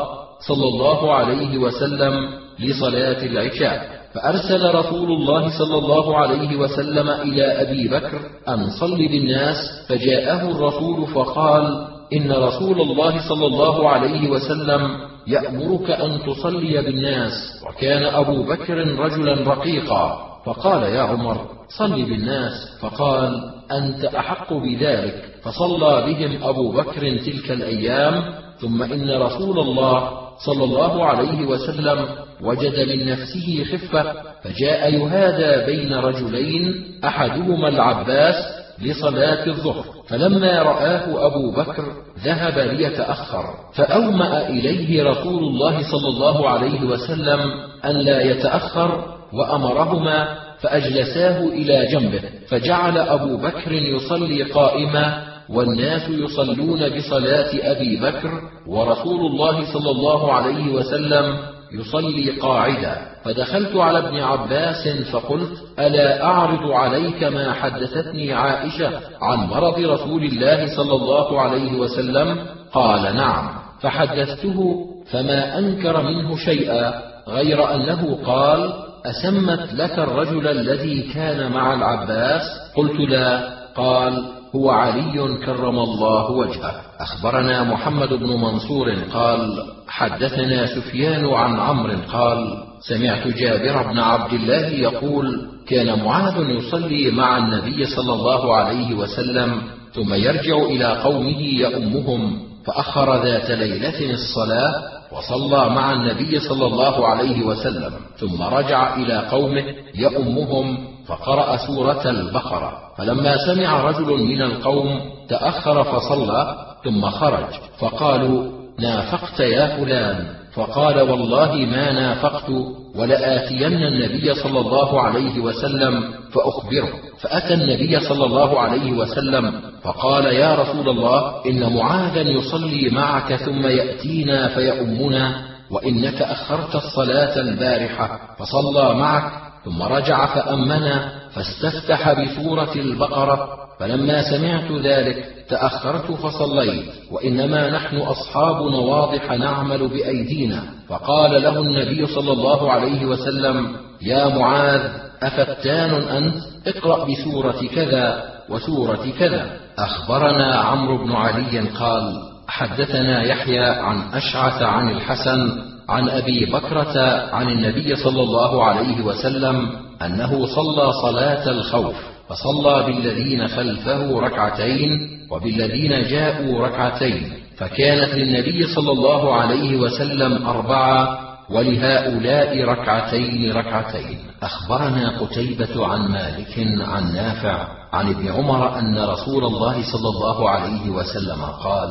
Speaker 1: صلى الله عليه وسلم لصلاة العشاء. فأرسل رسول الله صلى الله عليه وسلم إلى أبي بكر أن صل بالناس فجاءه الرسول فقال إن رسول الله صلى الله عليه وسلم يأمرك أن تصلي بالناس. وكان أبو بكر رجلا رقيقا. فقال يا عمر صل بالناس. فقال أنت أحق بذلك. فصلى بهم أبو بكر تلك الأيام ثم إن رسول الله صلى الله عليه وسلم وجد من نفسه خفة فجاء يهادى بين رجلين أحدهما العباس لصلاة الظهر فلما رآه أبو بكر ذهب ليتأخر فأومأ إليه رسول الله صلى الله عليه وسلم أن لا يتأخر وأمرهما فأجلساه إلى جنبه فجعل أبو بكر يصلي قائما والناس يصلون بصلاة أبي بكر ورسول الله صلى الله عليه وسلم يصلي قاعدا. فدخلت على ابن عباس فقلت ألا أعرض عليك ما حدثتني عائشة عن مرض رسول الله صلى الله عليه وسلم؟ قال نعم. فحدثته فما أنكر منه شيئا غير أنه قال أسمت لك الرجل الذي كان مع العباس؟ قلت لا. قال هو علي كرم الله وجهه. أخبرنا محمد بن منصور قال حدثنا سفيان عن عمرو قال سمعت جابر بن عبد الله يقول كان معاذ يصلي مع النبي صلى الله عليه وسلم ثم يرجع إلى قومه يؤمهم فأخر ذات ليلة الصلاة وصلى مع النبي صلى الله عليه وسلم ثم رجع إلى قومه يؤمهم فقرأ سورة البقرة. فلما سمع رجل من القوم تأخر فصلى ثم خرج. فقالوا نافقت يا فلان. فقال والله ما نافقت ولآتين النبي صلى الله عليه وسلم فأخبره. فأتى النبي صلى الله عليه وسلم فقال يا رسول الله إن معاذا يصلي معك ثم يأتينا فيؤمنا وإنك أخرت الصلاة البارحة فصلى معك ثم رجع فامنا فاستفتح بسورة البقرة فلما سمعت ذلك تأخرت فصليت وإنما نحن أصحاب نواضح نعمل بأيدينا. فقال له النبي صلى الله عليه وسلم يا معاذ أفتان أنت؟ اقرأ بسورة كذا وسورة كذا. أخبرنا عمرو بن علي قال حدثنا يحيى عن أشعث عن الحسن عن أبي بكرة عن النبي صلى الله عليه وسلم أنه صلى صلاة الخوف فصلى بالذين خلفه ركعتين وبالذين جاءوا ركعتين فكانت للنبي صلى الله عليه وسلم أربعة ولهؤلاء ركعتين ركعتين. أخبرنا قتيبة عن مالك عن نافع. عن ابن عمر أن رسول الله صلى الله عليه وسلم قال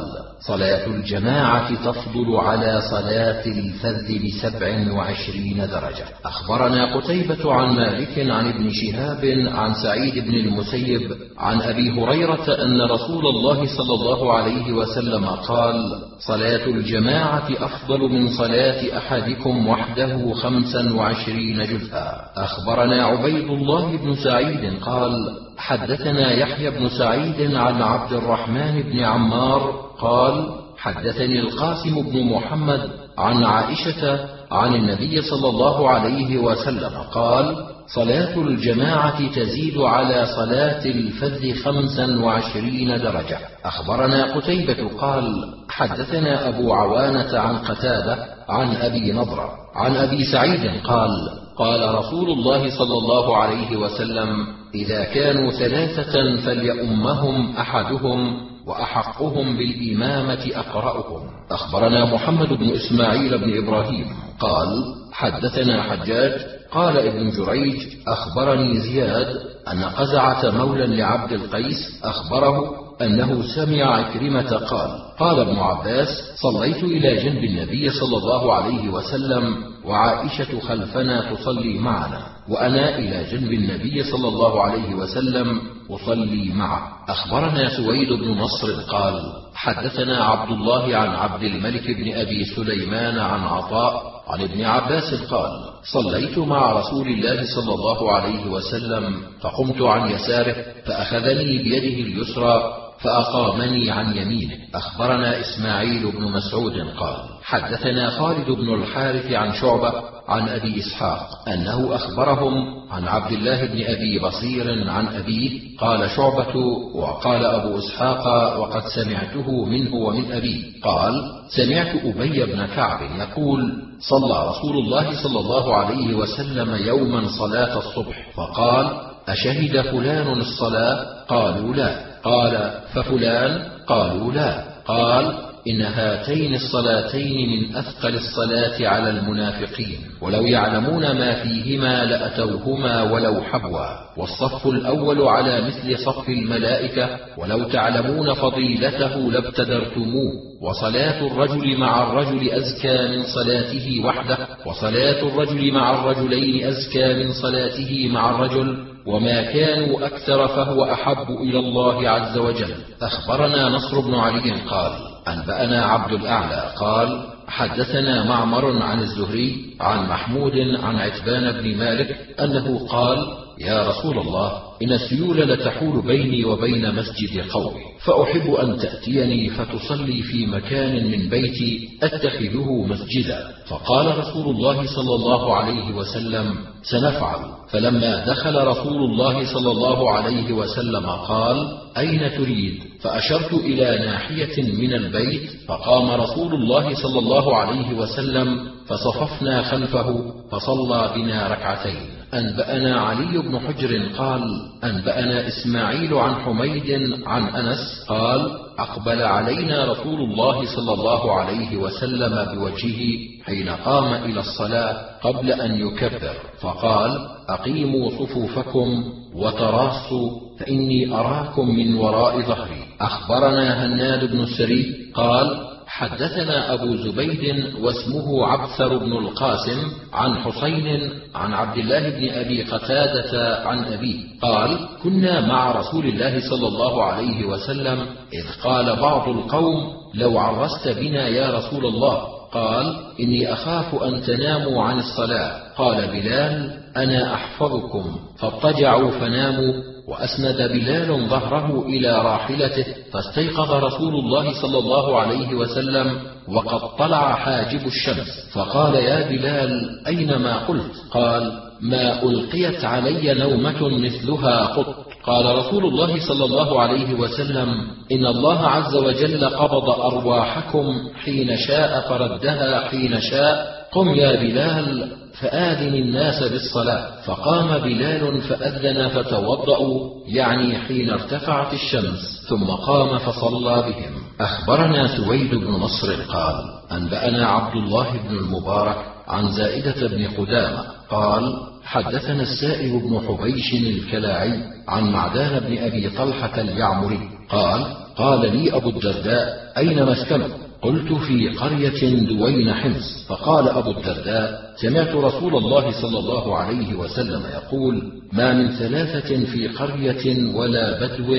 Speaker 1: صلاة الجماعة تفضل على صلاة الفذ بسبع وعشرين درجة. أخبرنا قتيبة عن مالك عن ابن شهاب عن سعيد بن المسيب عن أبي هريرة أن رسول الله صلى الله عليه وسلم قال صلاة الجماعة أفضل من صلاة أحدكم وحده خمسا وعشرين جزءا. أخبرنا عبيد الله بن سعيد قال حدثنا يحيى بن سعيد عن عبد الرحمن بن عمار قال حدثني القاسم بن محمد عن عائشة عن النبي صلى الله عليه وسلم قال صلاة الجماعة تزيد على صلاة الفذ خمسا وعشرين درجة. أخبرنا قتيبة قال حدثنا أبو عوانة عن قتادة عن أبي نضره عن أبي سعيد قال قال رسول الله صلى الله عليه وسلم إذا كانوا ثلاثة فليؤمهم أحدهم وأحقهم بالإمامة أقرأهم. أخبرنا محمد بن إسماعيل بن إبراهيم. قال حدثنا حجاج قال ابن جريج أخبرني زياد أن قزعة مولى لعبد القيس أخبره أنه سمع عكرمة قال قال ابن عباس صليت إلى جنب النبي صلى الله عليه وسلم وعائشة خلفنا تصلي معنا وأنا إلى جنب النبي صلى الله عليه وسلم أصلي معه. أخبرنا سويد بن نصر قال حدثنا عبد الله عن عبد الملك بن أبي سليمان عن عطاء عن ابن عباس قال صليت مع رسول الله صلى الله عليه وسلم فقمت عن يساره فأخذني بيده اليسرى فأقامني عن يمينه. أخبرنا إسماعيل بن مسعود قال حدثنا خالد بن الحارث عن شعبة عن أبي إسحاق أنه أخبرهم عن عبد الله بن أبي بصير عن أبيه. قال شعبة وقال أبو إسحاق وقد سمعته منه ومن أبيه. قال سمعت أبي بن كعب يقول صلى رسول الله صلى الله عليه وسلم يوما صلاة الصبح. فقال أشهد فلان الصلاة؟ قالوا لا. قال ففلان؟ قالوا لا. قال إن هاتين الصلاتين من أثقل الصلاة على المنافقين ولو يعلمون ما فيهما لأتوهما ولو حبوا. والصف الأول على مثل صف الملائكة ولو تعلمون فضيلته لابتدرتموه. وصلاة الرجل مع الرجل أزكى من صلاته وحده. وصلاة الرجل مع الرجلين أزكى من صلاته مع الرجل. وما كانوا أكثر فهو أحب إلى الله عز وجل. أخبرنا نصر بن علي قال أنبأنا عبد الأعلى قال حدثنا معمر عن الزهري عن محمود عن عتبان بن مالك أنه قال يا رسول الله إن السيول لتحول بيني وبين مسجد قومي فأحب أن تأتيني فتصلي في مكان من بيتي أتخذه مسجدا. فقال رسول الله صلى الله عليه وسلم سنفعل. فلما دخل رسول الله صلى الله عليه وسلم قال أين تريد؟ فأشرت إلى ناحية من البيت فقام رسول الله صلى الله عليه وسلم فصففنا خلفه فصلى بنا ركعتين. أنبأنا علي بن حجر قال أنبأنا إسماعيل عن حميد عن أنس قال أقبل علينا رسول الله صلى الله عليه وسلم بوجهه حين قام إلى الصلاة قبل أن يكبر فقال أقيموا صفوفكم وتراصوا فإني أراكم من وراء ظهري. أخبرنا هناد بن السري قال حدثنا أبو زبيد واسمه عبثر بن القاسم عن حسين عن عبد الله بن أبي قتادة عن أبيه قال كنا مع رسول الله صلى الله عليه وسلم إذ قال بعض القوم لو عرست بنا يا رسول الله قال إني أخاف أن تناموا عن الصلاة قال بلال أنا أحفظكم فاضطجعوا فناموا وأسند بلال ظهره إلى راحلته فاستيقظ رسول الله صلى الله عليه وسلم وقد طلع حاجب الشمس فقال يا بلال أين ما قلت؟ قال ما ألقيت علي نومة مثلها قط. قال رسول الله صلى الله عليه وسلم إن الله عز وجل قبض أرواحكم حين شاء فردها حين شاء قم يا بلال فآذن الناس بالصلاة. فقام بلال فأذن فتوضأوا يعني حين ارتفعت الشمس ثم قام فصلى بهم. أخبرنا سويد بن نصر قال أنبأنا عبد الله بن المبارك عن زائدة بن قدامة قال حدثنا السائب بن حبيش الكلاعي عن معدان بن أبي طلحة اليعمري قال قال لي أبو الدرداء أين مسكنك؟ قلت في قرية دوين حمص فقال أبو الدرداء سمعت رسول الله صلى الله عليه وسلم يقول ما من ثلاثة في قرية ولا بدو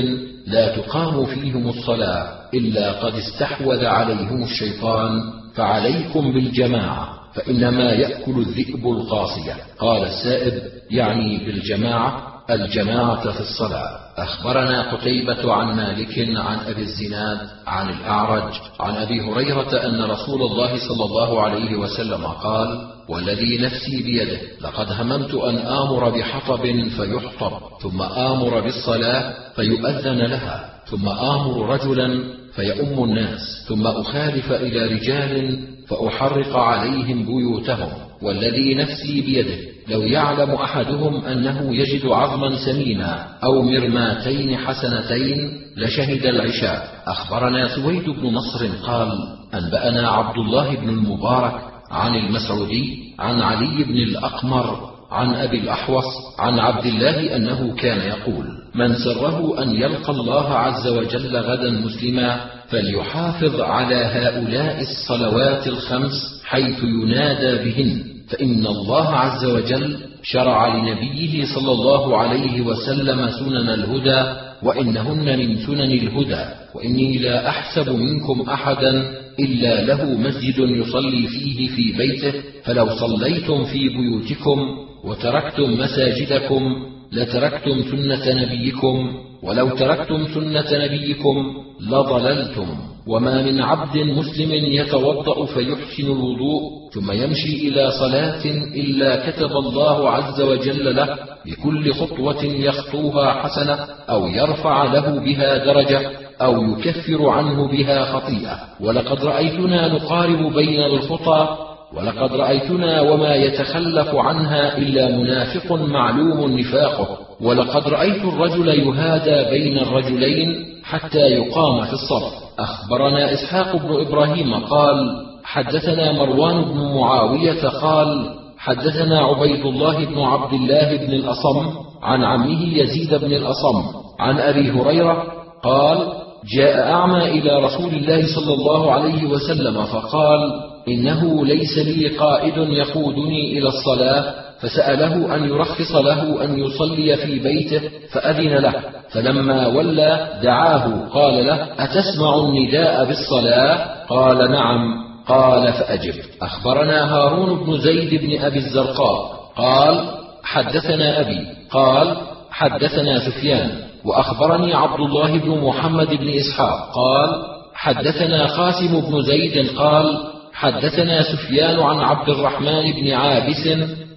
Speaker 1: لا تقام فيهم الصلاة إلا قد استحوذ عليهم الشيطان فعليكم بالجماعة فإنما يأكل الذئب القاصية. قال السائب يعني بالجماعة؟ الجماعة في الصلاة. أخبرنا قتيبة عن مالك عن أبي الزناد عن الأعرج عن أبي هريرة أن رسول الله صلى الله عليه وسلم قال والذي نفسي بيده لقد هممت أن آمر بحطب فيحطب ثم آمر بالصلاة فيؤذن لها ثم آمر رجلا فيؤم الناس ثم أخالف إلى رجال فأحرق عليهم بيوتهم. والذي نفسي بيده لو يعلم أحدهم أنه يجد عظما سمينا أو مرماتين حسنتين لشهد العشاء. أخبرنا سويد بن نصر قال أنبأنا عبد الله بن المبارك عن المسعودي عن علي بن الأقمر عن أبي الأحوص عن عبد الله أنه كان يقول من سره أن يلقى الله عز وجل غدا مسلما فليحافظ على هؤلاء الصلوات الخمس حيث ينادى بهن فإن الله عز وجل شرع لنبيه صلى الله عليه وسلم سنن الهدى وإنهن من سنن الهدى وإني لا أحسب منكم أحدا إلا له مسجد يصلي فيه في بيته فلو صليتم في بيوتكم وتركتم مساجدكم لتركتم سنة نبيكم ولو تركتم سنة نبيكم لضللتم. وما من عبد مسلم يتوضأ فيحسن الوضوء ثم يمشي إلى صلاة إلا كتب الله عز وجل له بكل خطوة يخطوها حسنة أو يرفع له بها درجة. أو يكفر عنه بها خطيئة. ولقد رأيتنا نقارب بين الخطى ولقد رأيتنا وما يتخلف عنها إلا منافق معلوم نفاقه. ولقد رأيت الرجل يهادى بين الرجلين حتى يقام في الصف. أخبرنا إسحاق بن إبراهيم قال حدثنا مروان بن معاوية قال حدثنا عبيد الله بن عبد الله بن الأصم عن عمه يزيد بن الأصم عن أبي هريرة قال جاء أعمى إلى رسول الله صلى الله عليه وسلم فقال إنه ليس لي قائد يقودني إلى الصلاة فسأله أن يرخص له أن يصلي في بيته فأذن له فلما ولى دعاه قال له أتسمع النداء بالصلاة؟ قال نعم. قال فأجب. أخبرنا هارون بن زيد بن أبي الزرقاء قال حدثنا أبي قال حدثنا سفيان. وأخبرني عبد الله بن محمد بن إسحاق. قال حدثنا قاسم بن زيد قال حدثنا سفيان عن عبد الرحمن بن عابس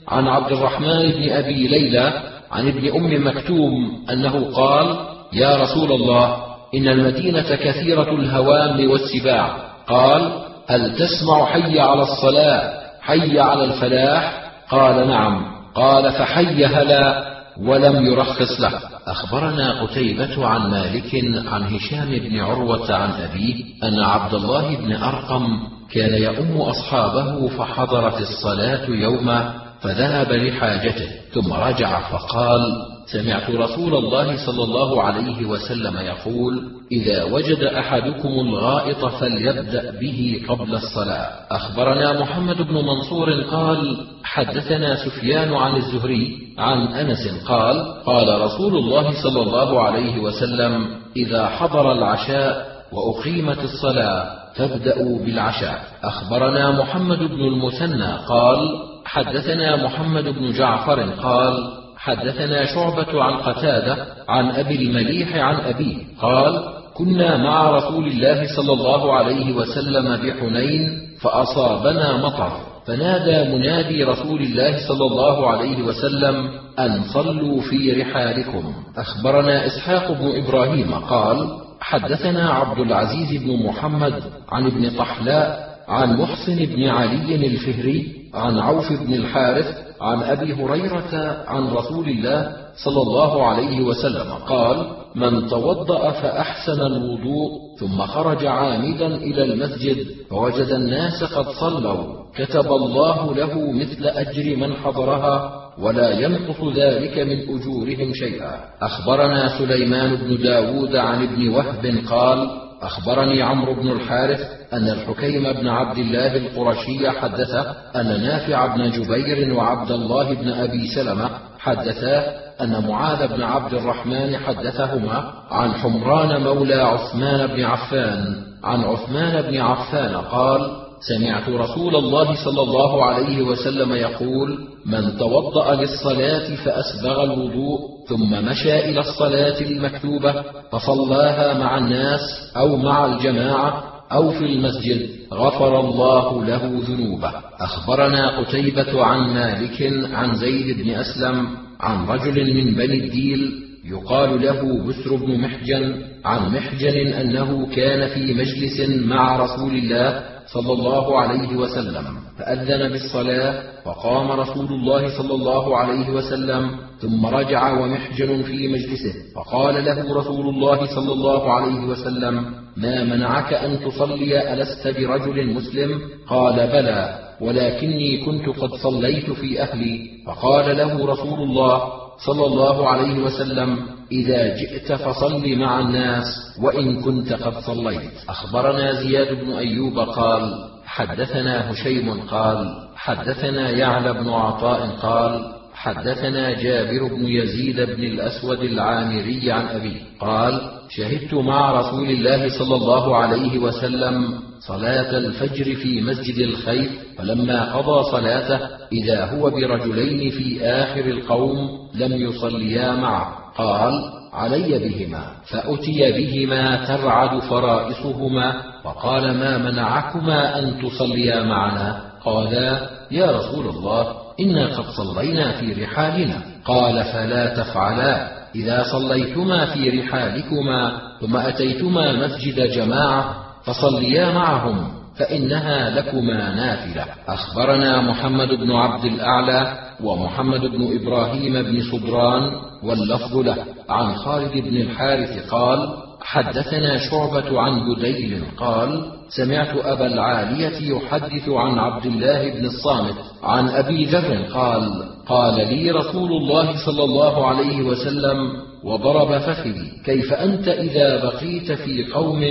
Speaker 1: عن عبد الرحمن بن أبي ليلى عن ابن أم مكتوم أنه قال يا رسول الله إن المدينة كثيرة الهوام والسباع. قال هل تسمع حي على الصلاة حي على الفلاح؟ قال نعم. قال فحي هلا. ولم يرخص له. أخبرنا قتيبة عن مالك عن هشام بن عروة عن أبيه أن عبد الله بن أرقم كان يؤم أصحابه فحضرت الصلاة يوما فذهب لحاجته ثم رجع فقال سمعت رسول الله صلى الله عليه وسلم يقول إذا وجد أحدكم الغائط فليبدأ به قبل الصلاة. أخبرنا محمد بن منصور قال حدثنا سفيان عن الزهري عن أنس قال قال رسول الله صلى الله عليه وسلم إذا حضر العشاء وأقيمت الصلاة فابدأوا بالعشاء. أخبرنا محمد بن المثنى قال حدثنا محمد بن جعفر قال حدثنا شعبة عن قتادة عن أبي المليح عن أبيه قال كنا مع رسول الله صلى الله عليه وسلم بحنين فأصابنا مطر فنادى منادي رسول الله صلى الله عليه وسلم أن صلوا في رحالكم. أخبرنا إسحاق بن إبراهيم قال حدثنا عبد العزيز بن محمد عن ابن طحلاء عن محسن بن علي الفهري عن عوف بن الحارث عن أبي هريرة عن رسول الله صلى الله عليه وسلم قال من توضأ فأحسن الوضوء ثم خرج عامدا إلى المسجد فوجد الناس قد صلوا كتب الله له مثل أجر من حضرها ولا ينقص ذلك من أجورهم شيئا. أخبرنا سليمان بن داود عن ابن وهب قال أخبرني عمرو بن الحارث أن الحكيم بن عبد الله القرشي حدثه أن نافع بن جبير وعبد الله بن أبي سلمة حدثا أن معاذ بن عبد الرحمن حدثهما عن حمران مولى عثمان بن عفان. عن عثمان بن عفان قال سمعت رسول الله صلى الله عليه وسلم يقول من توضأ للصلاة فأسبغ الوضوء ثم مشى إلى الصلاة المكتوبة فصلاها مع الناس أو مع الجماعة أو في المسجد غفر الله له ذنوبه. أخبرنا قتيبة عن مالك عن زيد بن أسلم عن رجل من بني الديل يقال له بسر بن محجن عن محجن أنه كان في مجلس مع رسول الله صلى الله عليه وسلم فأذن بالصلاة فقام رسول الله صلى الله عليه وسلم ثم رجع ومحجن في مجلسه فقال له رسول الله صلى الله عليه وسلم ما منعك أن تصلي؟ ألست برجل مسلم؟ قال بلى ولكني كنت قد صليت في أهلي. فقال له رسول الله صلى الله عليه وسلم إذا جئت فصل مع الناس وإن كنت قد صليت. أخبرنا زياد بن أيوب قال حدثنا هشيم قال حدثنا يعلى بن عطاء قال حدثنا جابر بن يزيد بن الأسود العامري عن أبيه قال شهدت مع رسول الله صلى الله عليه وسلم صلاة الفجر في مسجد الخيف فلما قضى صلاته إذا هو برجلين في آخر القوم لم يصليا معه. قال علي بهما فأتي بهما ترعد فرائصهما وقال ما منعكما أن تصليا معنا؟ قالا يا رسول الله إنا قد صلينا في رحالنا. قال فلا تفعلا. إذا صليتما في رحالكما ثم أتيتما مسجد جماعة فصليا معهم فإنها لكما نافلة. أخبرنا محمد بن عبد الأعلى ومحمد بن إبراهيم بن صدران واللفظ له. عن خالد بن الحارث قال حدثنا شعبة عن بديل قال سمعت أبا العالية يحدث عن عبد الله بن الصامت عن أبي ذر قال قال لي رسول الله صلى الله عليه وسلم وضرب فخذي. كيف أنت إذا بقيت في قوم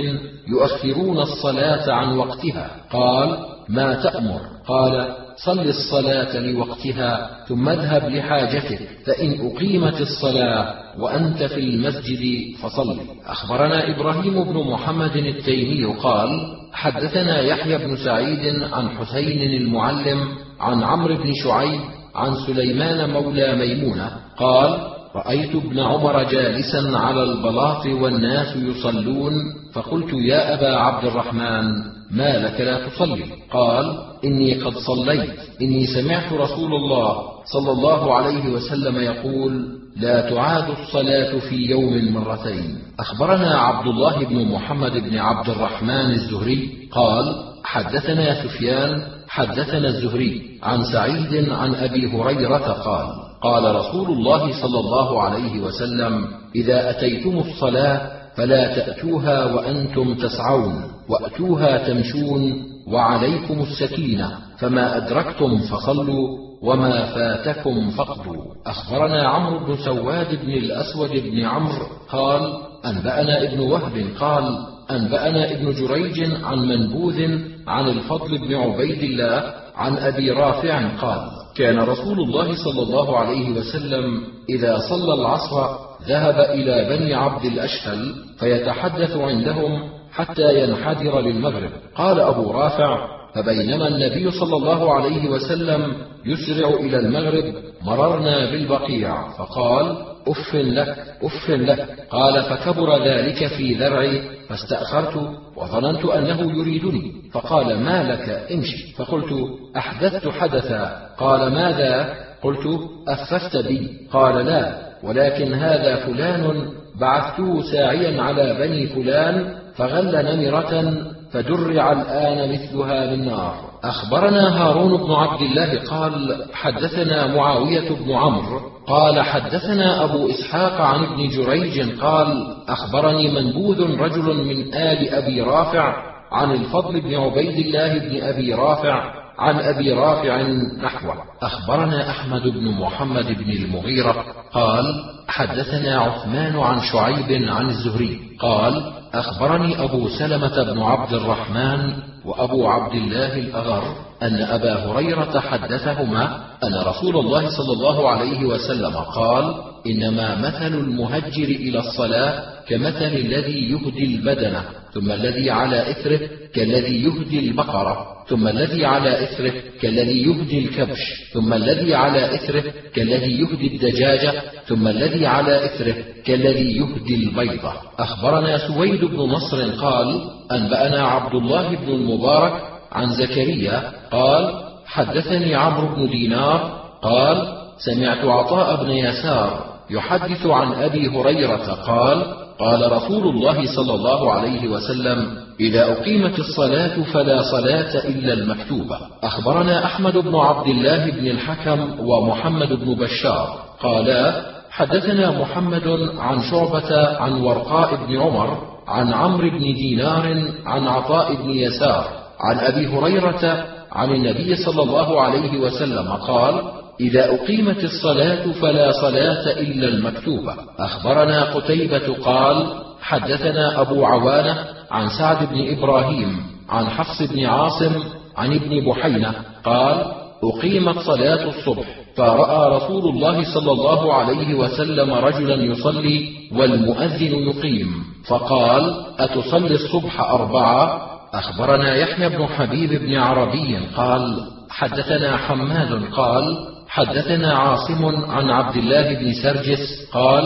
Speaker 1: يؤخرون الصلاة عن وقتها؟ قال ما تأمر. قال صل الصلاة لوقتها ثم اذهب لحاجتك فإن أقيمت الصلاة وأنت في المسجد فصل. أخبرنا إبراهيم بن محمد التيمي قال حدثنا يحيى بن سعيد عن حسين المعلم عن عمرو بن شعيب عن سليمان مولى ميمونة قال رأيت ابن عمر جالسا على البلاط والناس يصلون فقلت يا أبا عبد الرحمن ما لك لا تصلي؟ قال إني قد صليت إني سمعت رسول الله صلى الله عليه وسلم يقول لا تعاد الصلاة في يوم مرتين. أخبرنا عبد الله بن محمد بن عبد الرحمن الزهري قال حدثنا سفيان حدثنا الزهري عن سعيد عن أبي هريرة قال قال رسول الله صلى الله عليه وسلم إذا أتيتم الصلاة فلا تأتوها وأنتم تسعون وأتوها تمشون وعليكم السكينة فما أدركتم فصلوا وما فاتكم فقدوا أخبرنا عمرو بن سواد بن الأسود بن عمرو قال أنبأنا ابن وهب قال أنبأنا ابن جريج عن منبوذ عن الفضل بن عبيد الله عن أبي رافع قال كان رسول الله صلى الله عليه وسلم إذا صلى العصر ذهب إلى بني عبد الأشهل فيتحدث عندهم حتى ينحدر للمغرب. قال أبو رافع فبينما النبي صلى الله عليه وسلم يسرع إلى المغرب مررنا بالبقيع فقال أف لك أف لك. قال فكبر ذلك في ذرعي فاستأخرت وظننت أنه يريدني. فقال ما لك امشي. فقلت أحدثت حدثا. قال ماذا؟ قلت أففت بي. قال لا ولكن هذا فلان بعثته ساعيا على بني فلان فغل نمرة فدرع الآن مثلها بالنار. أخبرنا هارون بن عبد الله قال حدثنا معاوية بن عمرو قال حدثنا أبو إسحاق عن ابن جريج قال أخبرني منبوذ رجل من آل أبي رافع عن الفضل بن عبيد الله بن أبي رافع عن أبي رافع نحوه. أخبرنا أحمد بن محمد بن المغيرة قال حدثنا عثمان عن شعيب عن الزهري قال أخبرني أبو سلمة بن عبد الرحمن وأبو عبد الله الأغر أن أبا هريرة حدثهما أن رسول الله صلى الله عليه وسلم قال إنما مثل المهجر إلى الصلاة كمثل الذي يهدي البدنة. ثم الذي على إثره كالذي يهدي البقرة ثم الذي على إثره كالذي يهدي الكبش ثم الذي على إثره كالذي يهدي الدجاجة ثم الذي على إثره كالذي يهدي البيضة. أخبرنا سويد بن نصر قال أنبأنا عبد الله بن المبارك عن زكريا قال حدثني عمرو بن دينار قال سمعت عطاء بن يسار يحدث عن أبي هريرة قال قال رسول الله صلى الله عليه وسلم إذا أقيمت الصلاة فلا صلاة إلا المكتوبة. أخبرنا أحمد بن عبد الله بن الحكم ومحمد بن بشار. قالا حدثنا محمد عن شعبة عن ورقاء بن عمر عن عمرو بن دينار عن عطاء بن يسار عن أبي هريرة عن النبي صلى الله عليه وسلم قال إذا أقيمت الصلاة فلا صلاة إلا المكتوبة. أخبرنا قتيبة قال حدثنا أبو عوانة عن سعد بن إبراهيم عن حفص بن عاصم عن ابن بحينة قال أقيمت صلاة الصبح فرأى رسول الله صلى الله عليه وسلم رجلا يصلي والمؤذن يقيم فقال أتصلي الصبح أربعة؟ أخبرنا يحيى بن حبيب بن عربي قال حدثنا حماد قال حدثنا عاصم عن عبد الله بن سرجس قال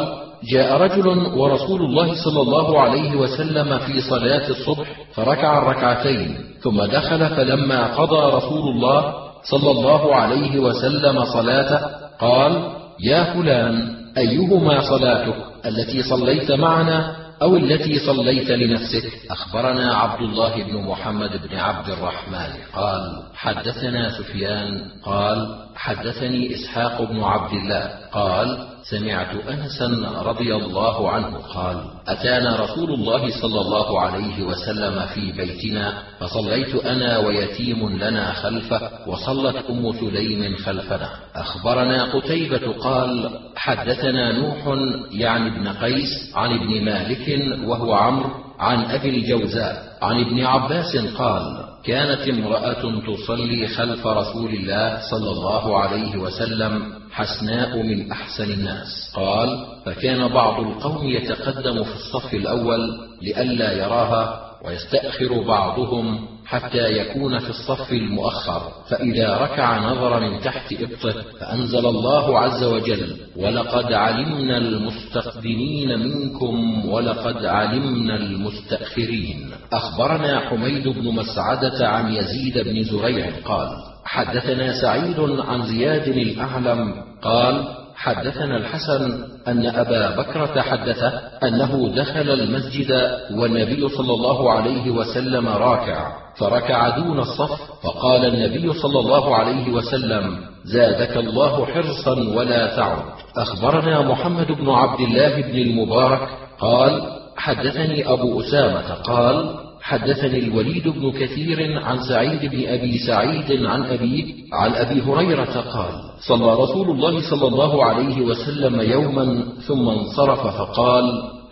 Speaker 1: جاء رجل ورسول الله صلى الله عليه وسلم في صلاة الصبح فركع الركعتين ثم دخل فلما قضى رسول الله صلى الله عليه وسلم صلاته قال يا فلان أيهما صلاتك التي صليت معنا؟ أو التي صليت لنفسك أخبرنا عبد الله بن محمد بن عبد الرحمن. قال حدثنا سفيان قال حدثني إسحاق بن عبد الله. قال سمعت انسا رضي الله عنه قال أتانا رسول الله صلى الله عليه وسلم في بيتنا فصليت أنا ويتيم لنا خلفه وصلت أم سليم خلفنا. أخبرنا قتيبة قال حدثنا نوح يعني ابن قيس عن ابن مالك وهو عمرو عن أبي الجوزاء عن ابن عباس قال كانت امرأة تصلي خلف رسول الله صلى الله عليه وسلم حسناء من أحسن الناس. قال فكان بعض القوم يتقدم في الصف الأول لئلا يراها ويستأخر بعضهم حتى يكون في الصف المؤخر. فإذا ركع نظر من تحت إبطه فأنزل الله عز وجل ولقد علمنا المستقدمين منكم ولقد علمنا المستأخرين أخبرنا حميد بن مسعدة عن يزيد بن زريع قال حدثنا سعيد عن زياد الأعلم قال حدثنا الحسن أن أبا بكرة حدثه أنه دخل المسجد والنبي صلى الله عليه وسلم راكع فركع دون الصف فقال النبي صلى الله عليه وسلم زادك الله حرصا ولا تعد. أخبرنا محمد بن عبد الله بن المبارك قال حدثني أبو أسامة قال حدثني الوليد بن كثير عن سعيد بن أبي سعيد عن ابيه عن أبي هريرة قال صلى رسول الله صلى الله عليه وسلم يوما ثم انصرف فقال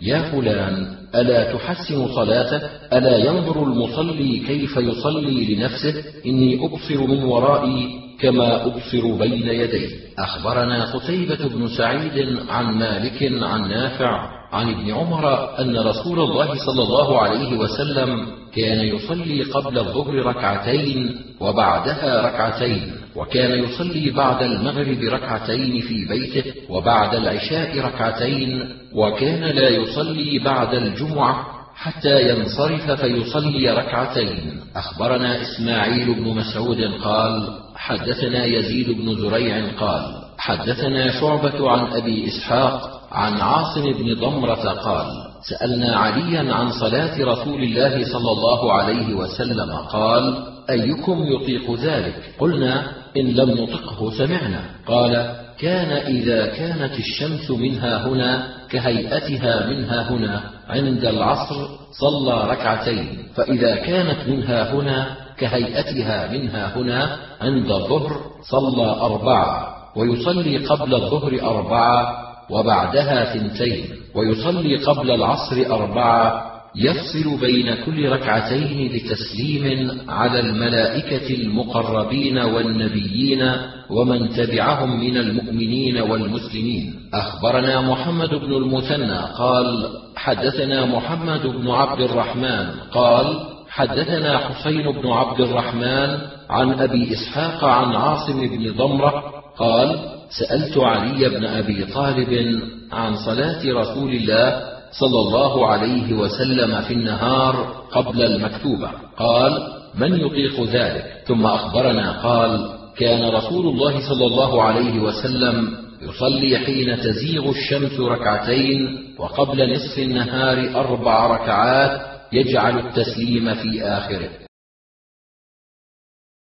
Speaker 1: يا فلان ألا تحسن صلاتك ألا ينظر المصلي كيف يصلي لنفسه؟ إني أبصر من ورائي كما أبصر بين يدي. أخبرنا قتيبة بن سعيد عن مالك عن نافع عن ابن عمر أن رسول الله صلى الله عليه وسلم كان يصلي قبل الظهر ركعتين وبعدها ركعتين وكان يصلي بعد المغرب ركعتين في بيته وبعد العشاء ركعتين وكان لا يصلي بعد الجمعة حتى ينصرف فيصلي ركعتين. أخبرنا إسماعيل بن مسعود قال حدثنا يزيد بن زريع قال حدثنا شعبة عن أبي إسحاق عن عاصم بن ضمرة قال: سألنا عليا عن صلاة رسول الله صلى الله عليه وسلم قال: أيكم يطيق ذلك؟ قلنا: إن لم نطقه سمعنا. قال: كان إذا كانت الشمس منها هنا كهيئتها منها هنا عند العصر صلى ركعتين، فإذا كانت منها هنا كهيئتها منها هنا عند الظهر صلى أربعة، ويصلي قبل الظهر أربعة وبعدها ثنتين ويصلي قبل العصر أربعة يفصل بين كل ركعتين بتسليم على الملائكة المقربين والنبيين ومن تبعهم من المؤمنين والمسلمين. أخبرنا محمد بن المثنى قال حدثنا محمد بن عبد الرحمن قال حدثنا حسين بن عبد الرحمن عن أبي إسحاق عن عاصم بن ضمرة قال سألت علي بن أبي طالب عن صلاة رسول الله صلى الله عليه وسلم في النهار قبل المكتوبة. قال من يطيق ذلك؟ ثم أخبرنا قال كان رسول الله صلى الله عليه وسلم يصلي حين تزيغ الشمس ركعتين وقبل نصف النهار أربع ركعات يجعل التسليم في آخره.